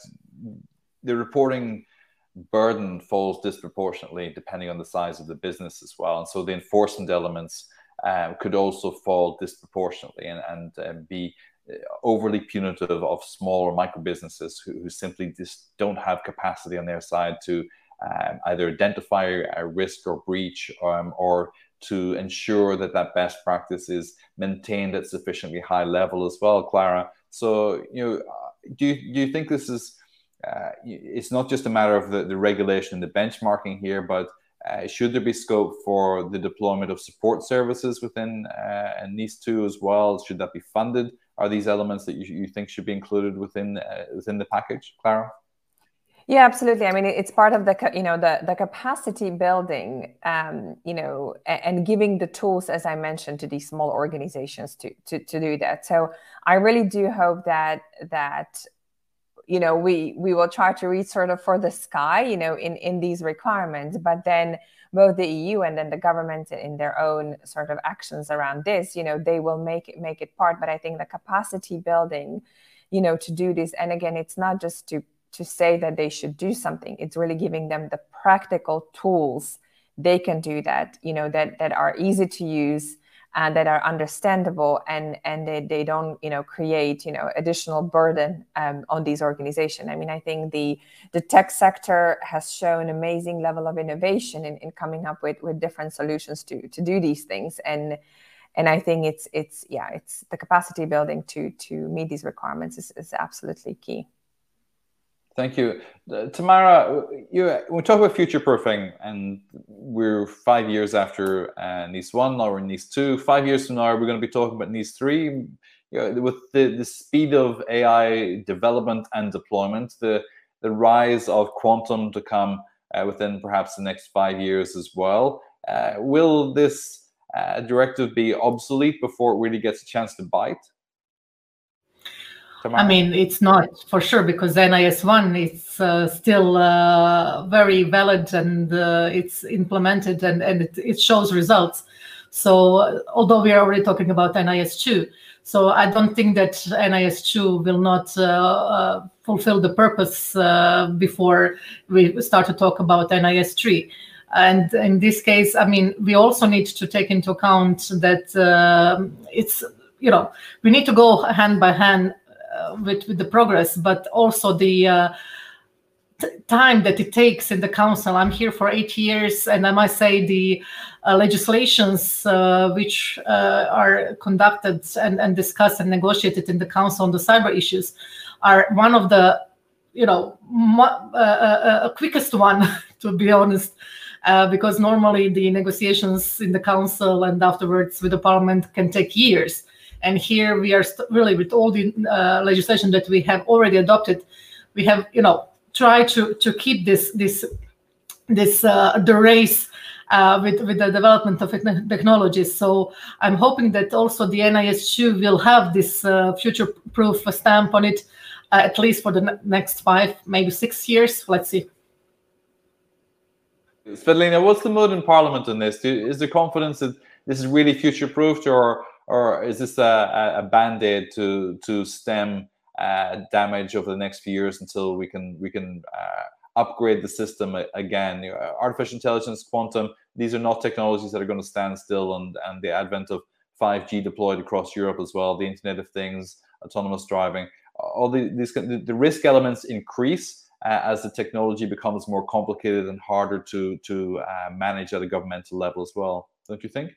A: the reporting burden falls disproportionately depending on the size of the business as well. And so the enforcement elements uh, could also fall disproportionately and, and uh, be overly punitive of smaller micro businesses who, who simply just don't have capacity on their side to um, either identify a risk or breach um, or to ensure that that best practice is maintained at sufficiently high level as well. Clara, So, you know, do you, do you think this is, uh, it's not just a matter of the, the regulation and the benchmarking here, but uh, should there be scope for the deployment of support services within uh, NIS2 as well? Should that be funded? Are these elements that you, you think should be included within uh, within the package, Clara?
D: Yeah, absolutely. I mean, it's part of the you know the the capacity building, um, you know, and, giving the tools, as I mentioned, to these small organizations to to to do that. So I really do hope that that you know we we will try to reach sort of for the sky you know in in these requirements. But then both the eu and then the government in their own sort of actions around this you know they will make it make it part. But i think the capacity building you know to do this and again it's not just to to say that they should do something. It's really giving them the practical tools they can do that you know that that are easy to use and that are understandable and and they, they don't you know create you know additional burden um, on these organizations i mean i think the the tech sector has shown amazing level of innovation in, in coming up with with different solutions to to do these things. And and i think it's it's yeah it's the capacity building to to meet these requirements is, is absolutely key
A: Thank you. Uh, Tamara, you, we talk about future proofing, and we're five years after uh, NIS 1, now we're in NIS 2. Five years from now, we're going to be talking about NIS 3. You know, with the, the speed of AI development and deployment, the, the rise of quantum to come uh, within perhaps the next five years as well. Uh, will this uh, directive be obsolete before it really gets a chance to bite?
C: I mean, it's not for sure because NIS1 is uh, still uh, very valid and uh, it's implemented and, and it, it, shows results. So, although we are already talking about NIS2, so I don't think that NIS2 will not uh, uh, fulfill the purpose uh, before we start to talk about NIS3. And in this case, I mean, we also need to take into account that it's you know we need to go hand by hand with with the progress, but also the uh, time that it takes in the council. I'm here for eight years, and I must say the uh, legislations uh, which uh, are conducted and, and discussed and negotiated in the council on the cyber issues are one of the, you know, uh, quickest one, *laughs* to be honest. because normally the negotiations in the council and afterwards with the parliament can take years. And here we are really with all the uh, legislation that we have already adopted, we have you know tried to to keep this this this uh, the race uh, with with the development of technologies. So I'm hoping that also the NIS2 will have this uh, future-proof stamp on it, uh, at least for the next five, maybe six years. Let's see.
A: Svetlina, what's the mood in Parliament on this? Is there confidence that this is really future-proofed, or or is this a, a band-aid to to stem uh, damage over the next few years until we can we can uh, upgrade the system again? Artificial intelligence, quantum, these are not technologies that are going to stand still, and and the advent of 5G deployed across Europe as well, the Internet of Things, autonomous driving, all the, these the, risk elements increase. Uh, as the technology becomes more complicated and harder to to uh, manage at a governmental level as well, don't you think?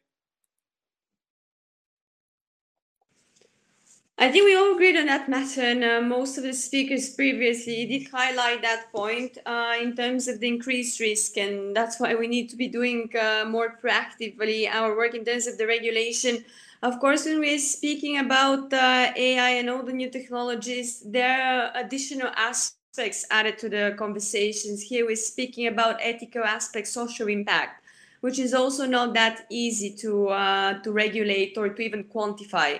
B: I think we all agreed on that matter, and uh, most of the speakers previously did highlight that point uh, in terms of the increased risk, and that's why we need to be doing uh, more proactively our work in terms of the regulation. Of course, when we're speaking about uh, AI and all the new technologies, there are additional aspects added to the conversations. Here we're speaking about ethical aspects, social impact, which is also not that easy to uh, to regulate or to even quantify.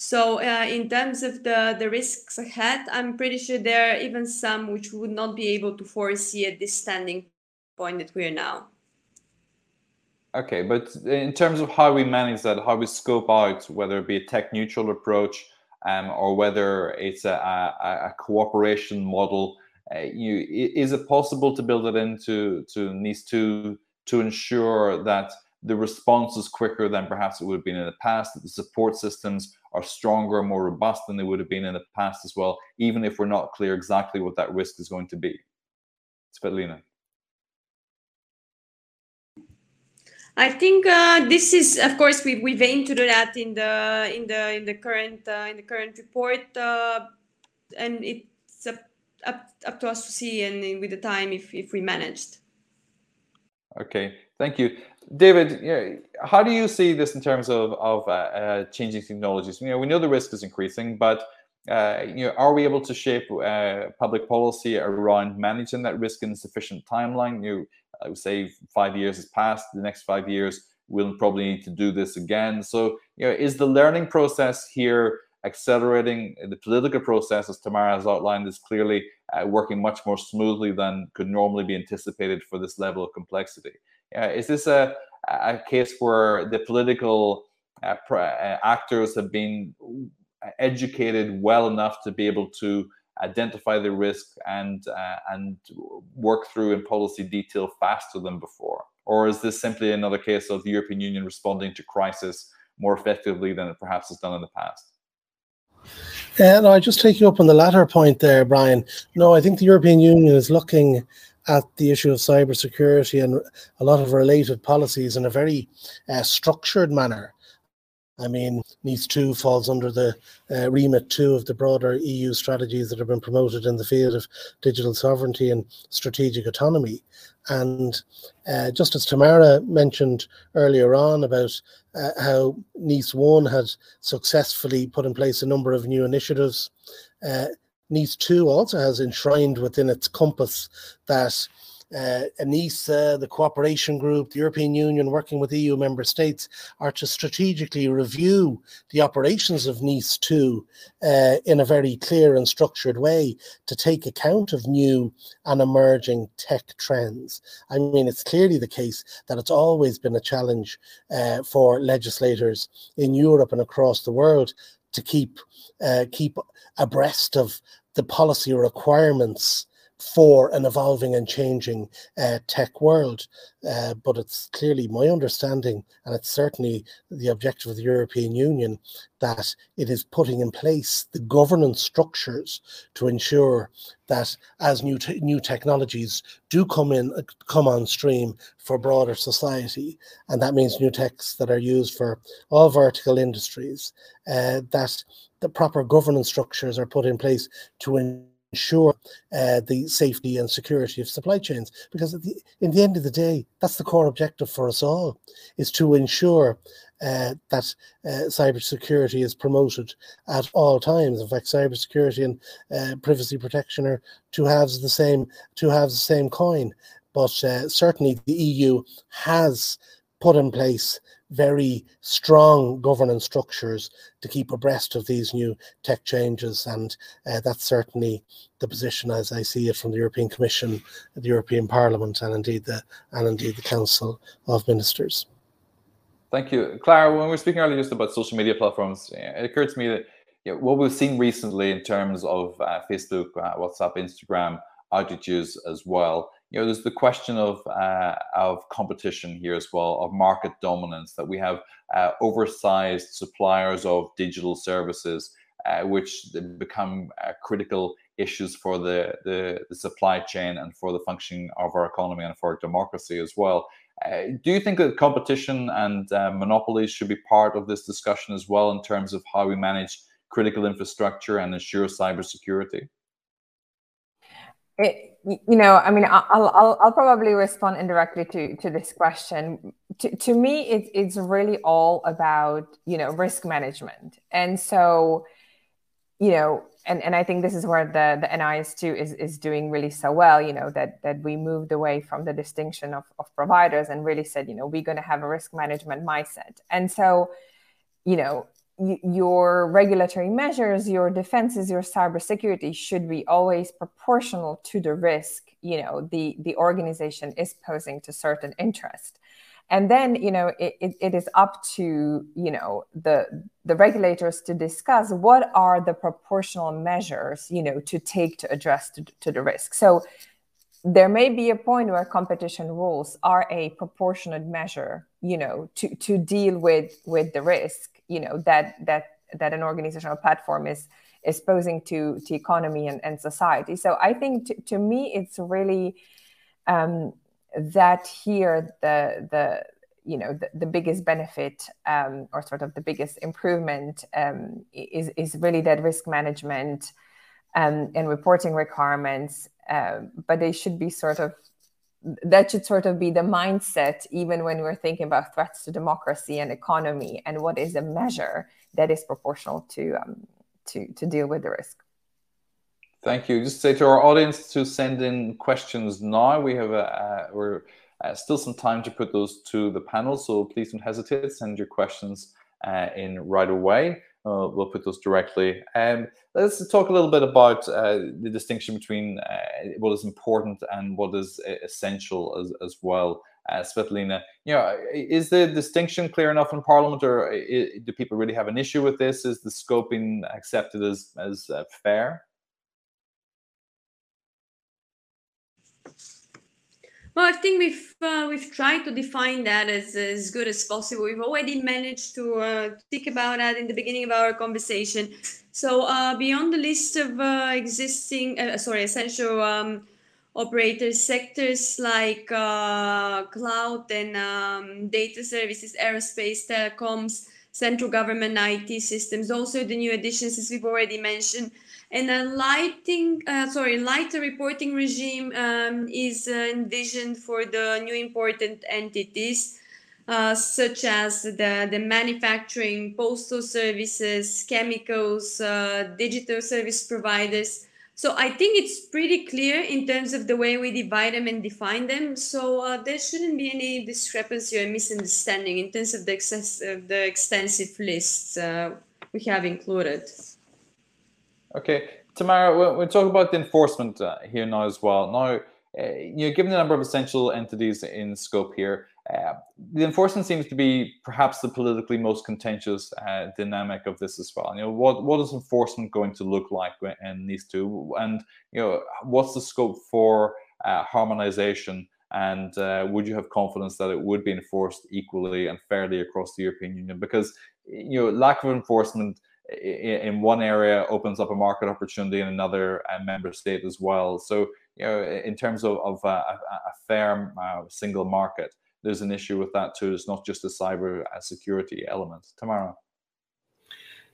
B: So uh, in terms of the, the risks ahead, I'm pretty sure there are even some which we would not be able to foresee at this standing point that we are now.
A: Okay, but in terms of how we manage that, how we scope out, whether it be a tech neutral approach um, or whether it's a, a, a cooperation model, uh, you, is it possible to build it into to NIS 2 to ensure that the response is quicker than perhaps it would have been in the past, that the support systems are stronger, more robust than they would have been in the past as well, even if we're not clear exactly what that risk is going to be. Svetlina.
B: I think uh, this is, of course, we we've aimed to do that in the in the in the current uh, in the current report, uh, and it's up, up up to us to see and with the time if if we managed.
A: Okay, thank you, David. You know, how do you see this in terms of of uh, uh, changing technologies? You know, we know the risk is increasing, but uh, you know, are we able to shape public policy around managing that risk in a sufficient timeline? You I would say five years has passed. The next five years, we'll probably need to do this again. So, you know, is the learning process here accelerating the political process, as Tamara has outlined, is clearly uh, working much more smoothly than could normally be anticipated for this level of complexity. Uh, is this a, a case where the political uh, uh actors have been educated well enough to be able to identify the risk and uh, and work through in policy detail faster than before? Or is this simply another case of the European Union responding to crisis more effectively than it perhaps has done in the past?
E: And uh, I just take you up on the latter point there, Brian. No, I think the European Union is looking at the issue of cybersecurity and a lot of related policies in a very uh, structured manner. I mean, NIS 2 falls under the uh, remit two of the broader EU strategies that have been promoted in the field of digital sovereignty and strategic autonomy. And uh, just as Tamara mentioned earlier on about uh, how NIS 1 had successfully put in place a number of new initiatives, NIS 2 also has enshrined within its compass that uh, the cooperation group, the European Union working with EU member states are to strategically review the operations of NIS 2 uh, in a very clear and structured way to take account of new and emerging tech trends. I mean, it's clearly the case that it's always been a challenge uh, for legislators in Europe and across the world to keep uh, keep abreast of the policy requirements for an evolving and changing uh, tech world. Uh, but it's clearly my understanding, and it's certainly the objective of the European Union, that it is putting in place the governance structures to ensure that as new te- new technologies do come in, uh, come on stream for broader society, and that means new techs that are used for all vertical industries, uh, that the proper governance structures are put in place to ensure uh, the safety and security of supply chains. Because the, in the end of the day, that's the core objective for us all, is to ensure uh, that uh, cybersecurity is promoted at all times. In fact, cybersecurity and uh, privacy protection are two halves of the same two halves the same coin. But uh, certainly, the EU has put in place very strong governance structures to keep abreast of these new tech changes. And uh, that's certainly the position as I see it from the European Commission, the European Parliament, and indeed the and indeed the Council of Ministers.
A: Thank you, Clara. When we were speaking earlier just about social media platforms, it occurred to me that you know, what we've seen recently in terms of uh, Facebook, uh, WhatsApp, Instagram outages as well you know, there's the question of uh, of competition here as well, of market dominance. That we have uh, oversized suppliers of digital services, uh, which become uh, critical issues for the, the, the supply chain and for the functioning of our economy and for our democracy as well. Uh, do you think that competition and uh, monopolies should be part of this discussion as well in terms of how we manage critical infrastructure and ensure cybersecurity?
D: It, you know, I mean, I'll, I'll, I'll probably respond indirectly to, to this question. To, to me, it, it's really all about, you know, risk management. And so, you know, and, and I think this is where the, the NIS2 is, is doing really so well, you know, that, that we moved away from the distinction of, of providers and really said, you know, we're going to have a risk management mindset. And so, you know, your regulatory measures, your defenses, your cybersecurity should be always proportional to the risk, you know, the, the organization is posing to certain interest. And then, you know, it, it, it is up to, you know, the, the regulators to discuss what are the proportional measures, you know, to take to address to, to the risk. So there may be a point where competition rules are a proportionate measure, you know, to, to deal with, with the risk you know that that that an organizational platform is is posing to to economy and, and society. So i think to, to me it's really um, that here the the you know the, the biggest benefit um, or sort of the biggest improvement um, is is really that risk management um, and reporting requirements, uh, but they should be sort of that should sort of be the mindset even when we're thinking about threats to democracy and economy and what is a measure that is proportional to um, to to deal with the risk.
A: Thank you. Just say to our audience to send in questions now. We have a, uh, we're uh, still some time to put those to the panel, so please don't hesitate. Send your questions uh, in right away. Uh, we'll put those directly. Um, let's talk a little bit about uh, the distinction between uh, what is important and what is essential as, as well. Uh, Svetlina, you know, is the distinction clear enough in Parliament, or do people really have an issue with this? Is the scoping accepted as as uh, fair?
B: Well, I think we've uh, we've tried to define that as, as good as possible. We've already managed to uh, think about that in the beginning of our conversation. So uh, beyond the list of uh, existing, uh, sorry, essential um, operator sectors like uh, cloud and um, data services, aerospace, telecoms, central government IT systems, also the new additions as we've already mentioned and a lighting, uh, sorry, lighter reporting regime um, is uh, envisioned for the new important entities, uh, such as the, the manufacturing, postal services, chemicals, uh, digital service providers. So I think it's pretty clear in terms of the way we divide them and define them. So uh, there shouldn't be any discrepancy or misunderstanding in terms of the, excess, of the extensive lists uh, we have included.
A: Okay, Tamara, we'll, we'll talk about the enforcement uh, here now as well. Now, uh, you know, given the number of essential entities in scope here, uh, the enforcement seems to be perhaps the politically most contentious uh, dynamic of this as well. You know, what what is enforcement going to look like in NIS 2, and you know, what's the scope for uh, harmonization? And uh, would you have confidence that it would be enforced equally and fairly across the European Union? Because you know, lack of enforcement in one area opens up a market opportunity in another uh, member state as well. So, you know, in terms of, of uh, a, a fair uh, single market, there's an issue with that too. It's not just a cyber security element. Tamara.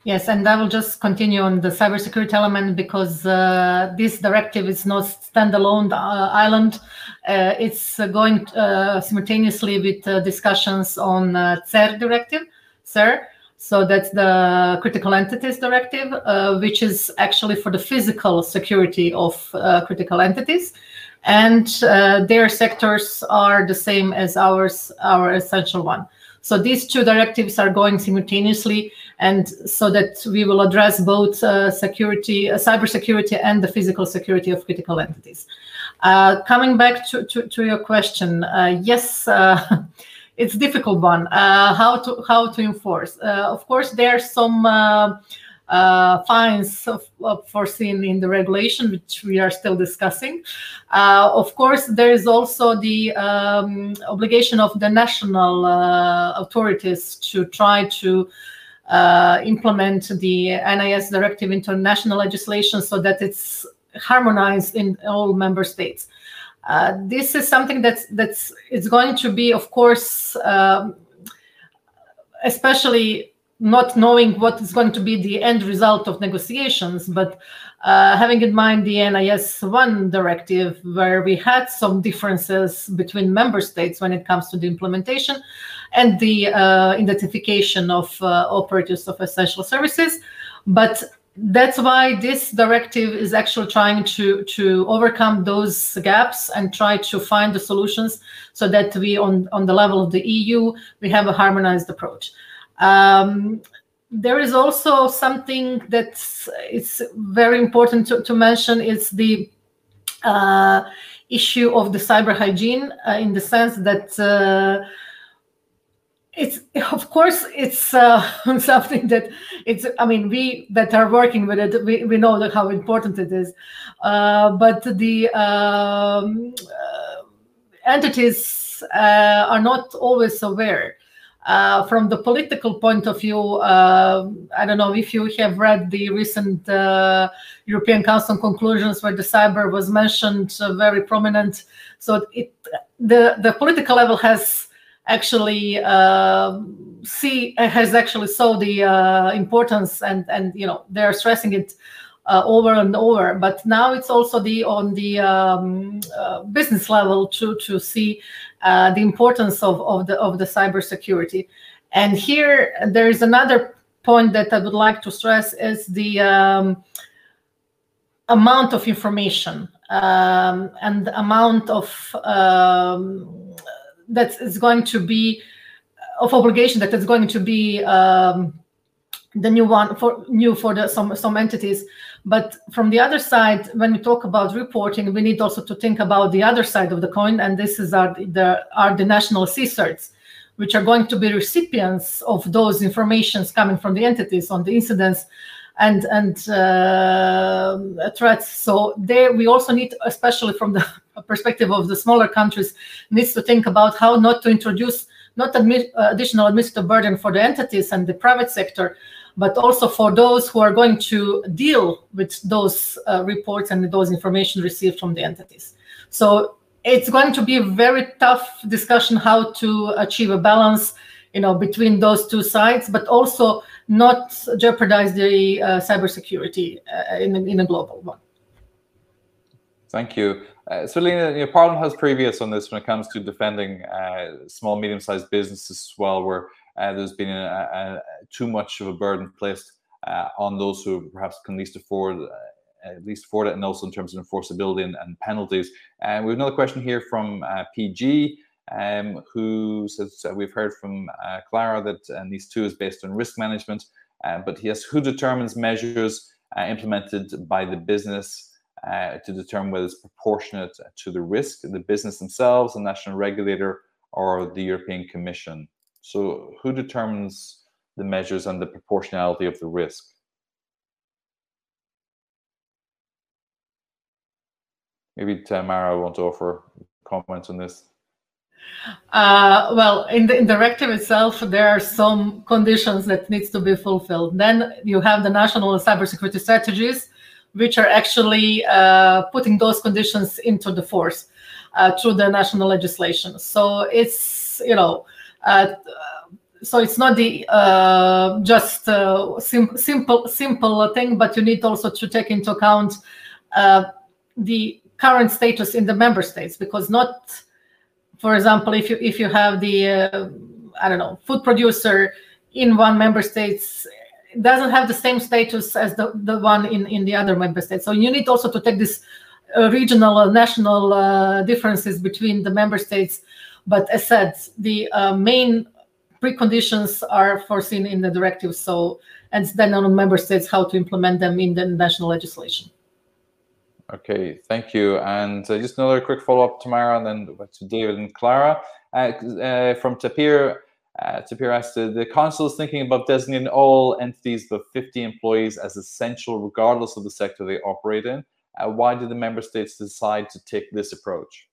C: Yes, and I will just continue on the cybersecurity element because uh, this directive is not standalone uh, island. Uh, it's going simultaneously with discussions on CER directive, CER, so that's the critical entities directive, uh, which is actually for the physical security of uh, critical entities. And uh, their sectors are the same as ours, our essential one. So these two directives are going simultaneously, and so that we will address both uh, security, uh, cyber security, and the physical security of critical entities. Uh, coming back to, to, to your question, yes, *laughs* it's difficult one uh, how to how to enforce. Uh, of course there are some uh, uh fines of, of foreseen in the regulation which we are still discussing. Uh, of course there is also the um, obligation of the national uh, authorities to try to implement the NIS directive into national legislation so that it's harmonized in all member states uh, this is something that's that's it's going to be, of course, um, especially not knowing what is going to be the end result of negotiations, but uh, having in mind the NIS 1 directive, where we had some differences between member states when it comes to the implementation and the uh, identification of uh, operators of essential services. But that's why this directive is actually trying to to overcome those gaps and try to find the solutions so that we on on the level of the eu we have a harmonized approach. Um, there is also something that's it's very important to, to mention is the uh, issue of the cyber hygiene uh, in the sense that uh, it's of course it's uh, *laughs* something that it's i mean we that are working with it we, we know how important it is. Uh, but the um, uh, entities uh, are not always aware. Uh, from the political point of view uh, i don't know if you have read the recent european council conclusions where the cyber was mentioned very prominent. So it the the political level has actually uh, see has actually saw the uh, importance and and you know they're stressing it uh, over and over. But now it's also the on the um, uh, business level to to see uh, the importance of of the of the cybersecurity. And here there is another point that I would like to stress is the um, amount of information um, and amount of um, that is going to be of obligation that is going to be um, the new one for new for the some some entities but from the other side when we talk about reporting we need also to think about the other side of the coin and this is our the are the national CSIRTs which are going to be recipients of those informations coming from the entities on the incidents and and uh, threats. So there, we also need, especially from the perspective of the smaller countries, needs to think about how not to introduce not admit, uh, additional administrative burden for the entities and the private sector, but also for those who are going to deal with those uh, reports and those information received from the entities. So it's going to be a very tough discussion how to achieve a balance, you know, between those two sides, but also not jeopardize the uh, cybersecurity uh, in, in a global one.
A: Thank you. Uh, so, Lena, you Parliament has previous on this when it comes to defending uh, small, medium-sized businesses as well, where uh, there's been a, a, too much of a burden placed uh, on those who perhaps can least afford uh, at least afford it, and also in terms of enforceability and, and penalties. And we have another question here from uh, PG, um, who says we've heard from Clara that uh, NIS2 is based on risk management, but yes, who determines measures implemented by the business to determine whether it's proportionate to the risk, the business themselves, the national regulator, or the European Commission? So, who determines the measures and the proportionality of the risk? Maybe Tamara want to offer comments on this.
C: Uh, well, in the, in directive itself, there are some conditions that needs to be fulfilled. Then you have the national cybersecurity strategies, which are actually uh, putting those conditions into the force uh, through the national legislation. So it's you know, uh, so it's not the uh, just uh, sim- simple simple thing, but you need also to take into account the current status in the member states because not for example if you if you have the uh, i don't know food producer in one member states doesn't have the same status as the, the one in in the other member states so you need also to take this uh, regional or national uh, differences between the member states but as said the uh, main preconditions are foreseen in the directive so and then on member states how to implement them in the national legislation
A: Okay, thank you. And uh, just another quick follow-up, Tamara, and then to David and Clara. Uh, uh, from Tapir, uh, Tapir asked, the council is thinking about designating all entities with 50 employees as essential regardless of the sector they operate in. Uh, why did the member states decide to take this approach?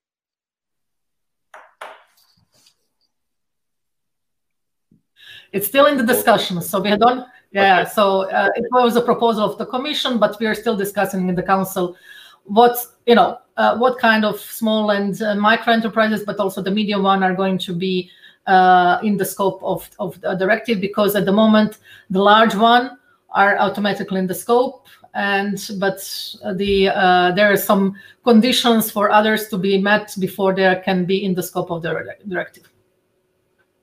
C: It's still in the discussion, so we don't. Yeah, okay. so uh, it was a proposal of the commission, but we are still discussing in the council what you know uh, what kind of small and uh, micro enterprises but also the medium one are going to be uh, in the scope of, of the directive because at the moment the large one are automatically in the scope and but the uh, there are some conditions for others to be met before they can be in the scope of the directive.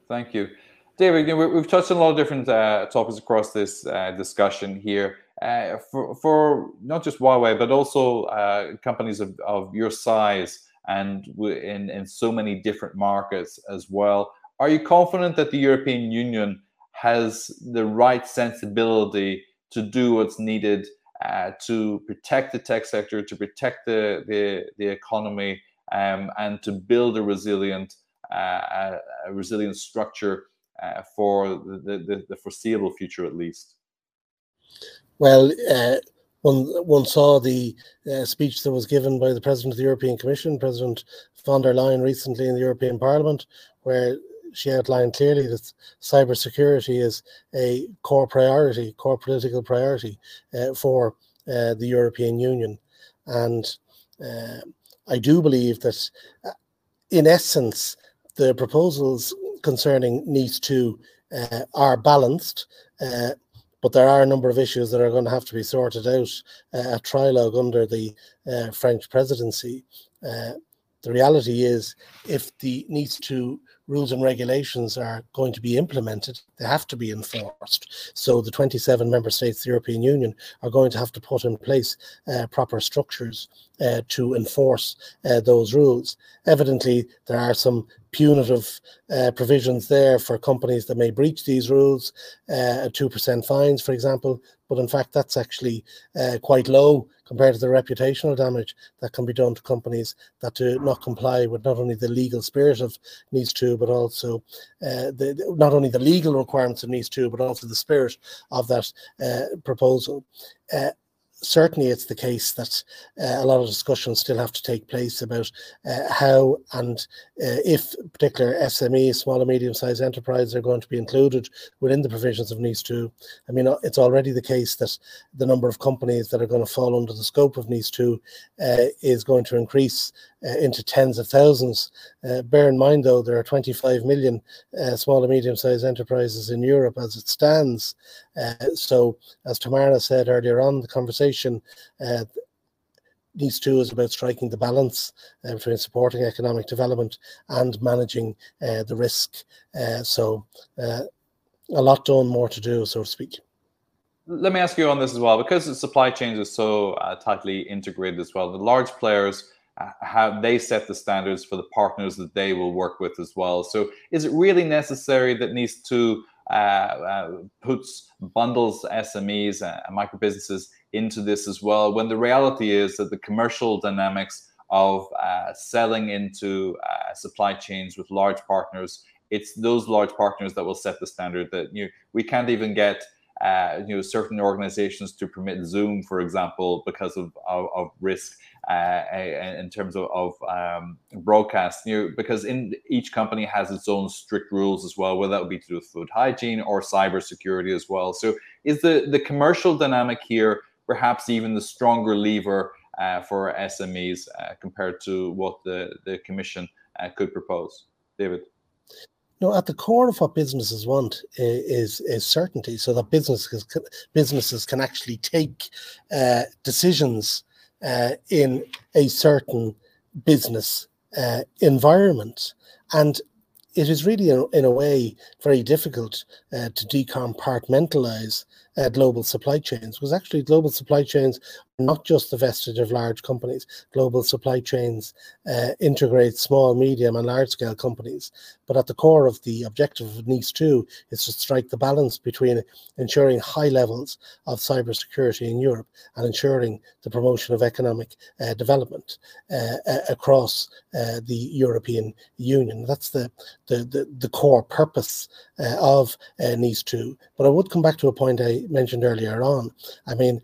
A: Thank you. David we've touched on a lot of different uh, topics across this uh, discussion here. Uh, for, for not just Huawei, but also uh, companies of, of your size and in, in so many different markets as well. Are you confident that the European Union has the right sensibility to do what's needed uh, to protect the tech sector, to protect the, the, the economy, um, and to build a resilient, uh, a resilient structure uh, for the, the, the foreseeable future at least?
E: Well, uh, one one saw the uh, speech that was given by the president of the European Commission, President von der Leyen, recently in the European Parliament, where she outlined clearly that cybersecurity is a core priority, core political priority uh, for uh, the European Union, and uh, I do believe that, uh, in essence, the proposals concerning NIS 2 are balanced but there are a number of issues that are going to have to be sorted out uh, at trilogue under the uh, French presidency. Uh, the reality is, if the NIS 2 rules and regulations are going to be implemented, they have to be enforced. So the 27 member states the European Union are going to have to put in place uh, proper structures uh, to enforce uh, those rules. Evidently, there are some punitive uh, provisions there for companies that may breach these rules, uh, 2% fines, for example, but in fact, that's actually uh, quite low compared to the reputational damage that can be done to companies that do not comply with not only the legal spirit of NIS 2, but also uh, the, not only the legal requirements of NIS 2, but also the spirit of that uh, proposal. Uh, certainly it's the case that uh, a lot of discussions still have to take place about uh, how and uh, if particular SMEs, small and medium sized enterprises, are going to be included within the provisions of NIS 2. I mean, it's already the case that the number of companies that are going to fall under the scope of NIS 2 uh, is going to increase uh, into tens of thousands. Uh, bear in mind, though, there are 25 million uh, small and medium sized enterprises in Europe as it stands. Uh, so, as Tamara said earlier on the conversation, uh, NIS 2 is about striking the balance uh, between supporting economic development and managing the risk. so, a lot done, more to do, so to speak
A: let me ask you on this as well because the supply chains are so uh, tightly integrated as well the large players how they set the standards for the partners that they will work with as well. So, is it really necessary that NIS 2 uh, uh, puts bundles SMEs and uh, micro businesses into this as well? When the reality is that the commercial dynamics of uh, selling into uh, supply chains with large partners, it's those large partners that will set the standard. That you we can't even get. Uh, you know certain organizations to permit Zoom, for example, because of, of, of risk uh, in terms of, of um, broadcast, you know, because in each company has its own strict rules as well, whether that would be to do with food hygiene or cybersecurity as well. So, is the the commercial dynamic here perhaps even the stronger lever uh, for SMEs uh, compared to what the the Commission uh, could propose, David?
E: No, at the core of what businesses want is is certainty, so that businesses businesses can actually take uh, decisions uh, in a certain business uh, environment. And it is really, in, a way, very difficult uh, to decompartmentalize uh, global supply chains because actually global supply chains not just the vestige of large companies. Global supply chains uh, integrate small, medium, and large scale companies. But at the core of the objective of NIS 2 is to strike the balance between ensuring high levels of cybersecurity in Europe and ensuring the promotion of economic uh, development uh, across uh, the European Union. That's the, the, the, the core purpose uh, of NIS 2. But I would come back to a point I mentioned earlier on. I mean,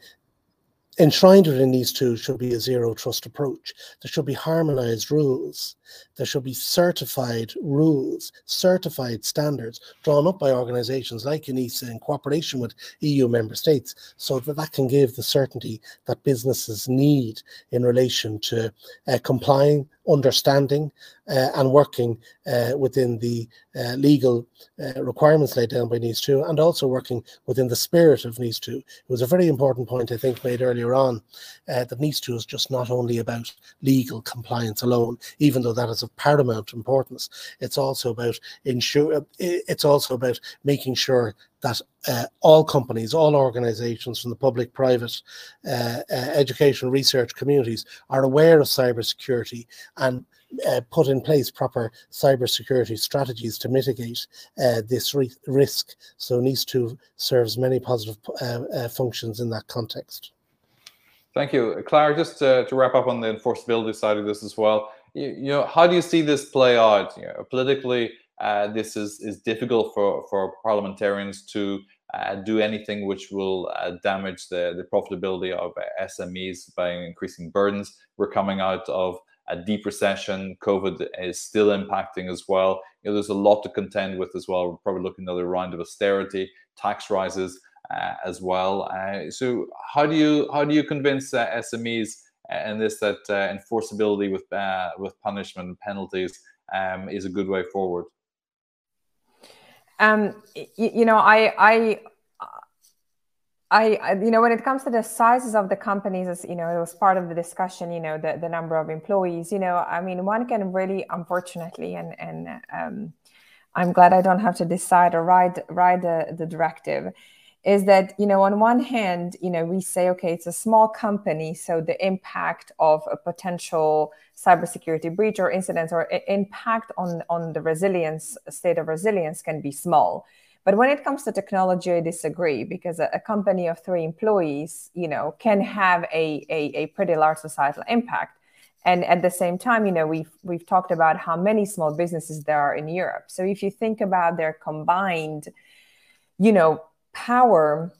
E: enshrined within NIS 2 should be a zero trust approach. There should be harmonized rules. There should be certified rules, certified standards drawn up by organizations like ENISA in cooperation with EU member states so that that can give the certainty that businesses need in relation to uh, complying understanding uh, and working uh, within the uh, legal uh, requirements laid down by NIS 2 and also working within the spirit of NIS 2. It was a very important point, I think, made earlier on uh, that NIS 2 is just not only about legal compliance alone, even though that is of paramount importance. It's also about ensure, it's also about making sure that uh, all companies, all organizations from the public, private, uh, uh, education, research communities are aware of cybersecurity and uh, put in place proper cybersecurity strategies to mitigate uh, this re- risk. So NIS 2 serves many positive uh, functions in that context.
A: Thank you. Clara, just to, to, wrap up on the enforceability side of this as well, you, you know, how do you see this play out? You know, politically, uh, this is, is difficult for, for parliamentarians to uh, do anything which will uh, damage the, the profitability of SMEs by increasing burdens. We're coming out of a deep recession. COVID is still impacting as well. You know, there's a lot to contend with as well. We're probably looking another round of austerity, tax rises uh, as well. Uh, so how do you how do you convince SMEs and this that enforceability with with punishment and penalties um, is a good way forward?
D: Um, you, you know, I, I, I, you know, when it comes to the sizes of the companies, as you know, it was part of the discussion. You know, the the number of employees. You know, I mean, one can really, unfortunately, and and um, I'm glad I don't have to decide or write write the the directive. Is that you know, on one hand, you know, we say, okay, it's a small company, so the impact of a potential cybersecurity breach or incidents or impact on on the resilience state of resilience can be small but when it comes to technology, I disagree because a, a company of three employees, you know, can have a, a, a pretty large societal impact. And at the same time, you know, we've we've talked about how many small businesses there are in Europe. So if you think about their combined, you know, power,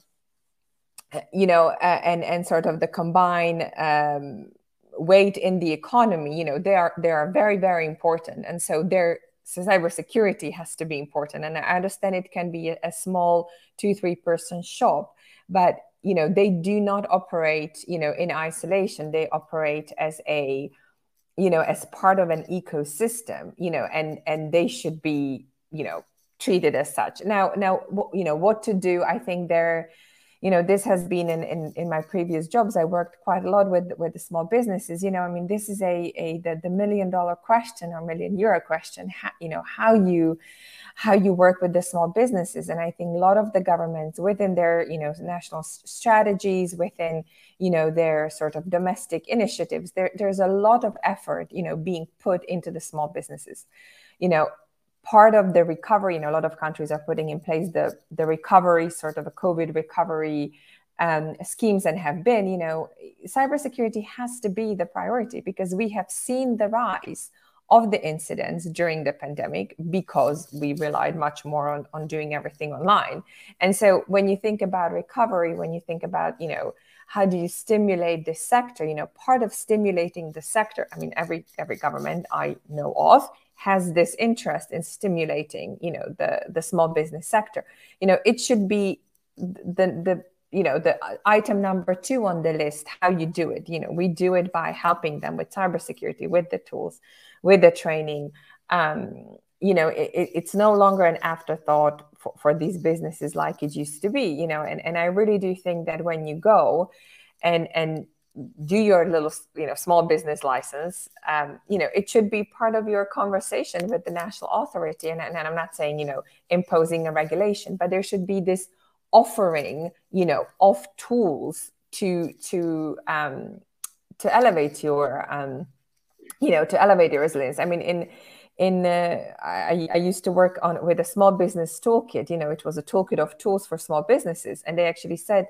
D: you know, uh, and and sort of the combined um, weight in the economy, you know, they are they are very very important. And so they're so cybersecurity has to be important and i understand it can be a, a small two three person shop but you know they do not operate you know in isolation they operate as a you know as part of an ecosystem you know and and they should be you know treated as such. Now now you know what to do i think there you know this has been in, in in my previous jobs. I worked quite a lot with with the small businesses you know i mean this is a a the, the million dollar question or million euro question how, you know how you how you work with the small businesses. And i think a lot of the governments within their you know national strategies within you know their sort of domestic initiatives there, there's a lot of effort you know being put into the small businesses. You know part of the recovery, you know, a lot of countries are putting in place the the recovery, sort of a COVID recovery um, schemes and have been, you know, cybersecurity has to be the priority because we have seen the rise of the incidents during the pandemic because we relied much more on, on doing everything online. And so when you think about recovery, when you think about, you know, how do you stimulate this sector? You know, part of stimulating the sector, I mean, every every government I know of has this interest in stimulating you know the the small business sector. You know it should be the the you know the item number two on the list how you do it. You know we do it by helping them with cybersecurity with the tools with the training. Um, you know it, it's no longer an afterthought for, for these businesses like it used to be you know and, and i really do think that when you go and and do your little you know small business license um, you know it should be part of your conversation with the national authority. And, and i'm not saying you know imposing a regulation but there should be this offering you know of tools to to um, to elevate your um, you know to elevate your resilience. I mean in in uh, I, I used to work on with a small business toolkit. You know it was a toolkit of tools for small businesses. And they actually said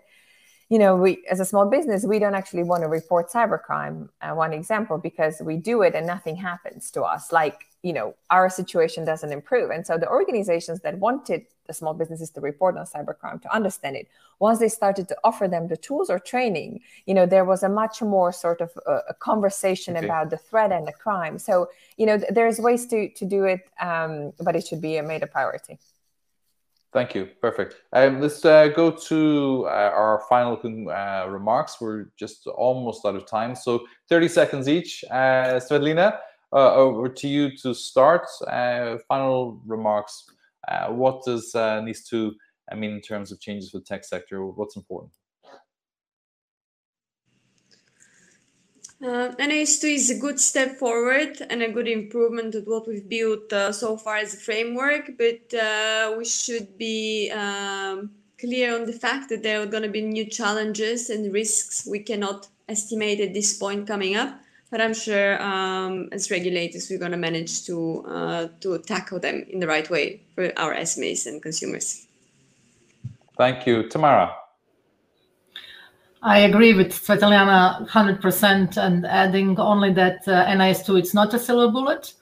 D: you know, we as a small business, we don't actually want to report cybercrime. Uh, one example, because we do it and nothing happens to us. Like, you know, our situation doesn't improve. And so the organizations that wanted the small businesses to report on cybercrime to understand it, once they started to offer them the tools or training, you know, there was a much more sort of a, uh, a conversation okay. about the threat and the crime. So, you know, th- there's ways to to do it, um, but it should be made a priority.
A: Thank you. Perfect. Um, let's uh, go to uh, our final uh, remarks. We're just almost out of time. So 30 seconds each. Uh, Svetlina, uh, over to you to start. Uh, final remarks. Uh, what does NIS 2 I mean in terms of changes for the tech sector? What's important?
B: Uh, NIS2 is a good step forward and a good improvement of what we've built uh, so far as a framework, but uh, we should be um, clear on the fact that there are going to be new challenges and risks we cannot estimate at this point coming up. But I'm sure um, as regulators, we're going to manage to uh, to tackle them in the right way for our SMEs and consumers.
A: Thank you, Tamara.
C: I agree with Svetlana 100% and adding only that uh, NIS2, it's not a silver bullet.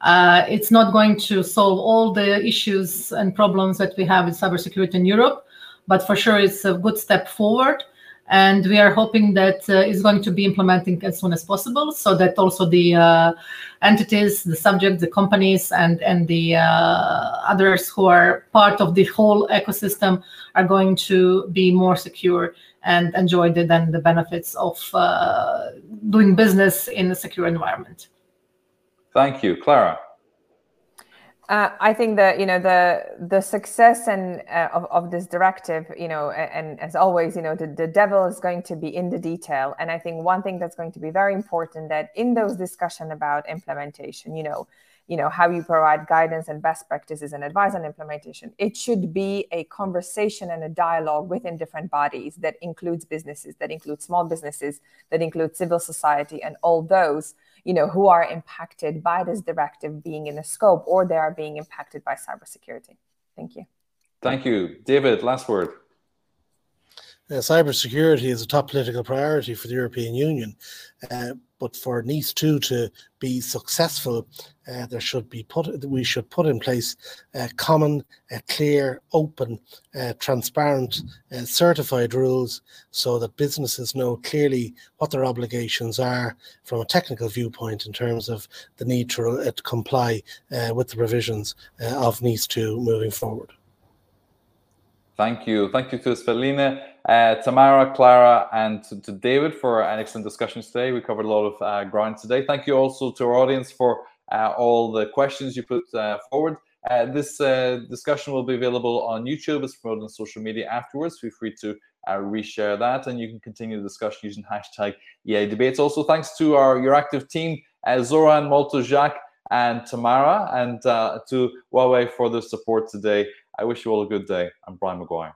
C: Uh, it's not going to solve all the issues and problems that we have with cybersecurity in Europe, but for sure it's a good step forward. And we are hoping that uh, it's going to be implementing as soon as possible so that also the uh, entities, the subjects, the companies, and, and the uh, others who are part of the whole ecosystem are going to be more secure and enjoy the, then the benefits of uh, doing business in a secure environment.
A: Thank you, Clara.
D: Uh, I think that you know the the success and uh, of, of this directive, you know, and, and, as always, you know, the, the devil is going to be in the detail. And I think one thing that's going to be very important that in those discussion about implementation, you know, you know how you provide guidance and best practices and advice on implementation, it should be a conversation and a dialogue within different bodies that includes businesses, that includes small businesses, that includes civil society, and all those you know, who are impacted by this directive being in the scope or they are being impacted by cybersecurity. Thank you.
A: Thank you. David, last word.
E: Uh, cybersecurity is a top political priority for the European Union, uh, but for NIS 2 to be successful, uh, there should be put we should put in place common, clear, open, uh, transparent, uh, certified rules so that businesses know clearly what their obligations are from a technical viewpoint in terms of the need to, uh, to comply with the provisions of NIS 2 moving forward.
A: Thank you. Thank you to Svetlina, uh, Tamara, Clara, and to, to, David for an excellent discussion today. We covered a lot of uh, ground today. Thank you also to our audience for uh, all the questions you put uh, forward. Uh, this uh, discussion will be available on YouTube. It's promoted on social media afterwards. Feel free to reshare that, and you can continue the discussion using hashtag EA Debates. Also, thanks to our EURACTIV team, Zoran, Malto, Jacques, and Tamara, and to Huawei for the support today. I wish you all a good day. I'm Brian Maguire.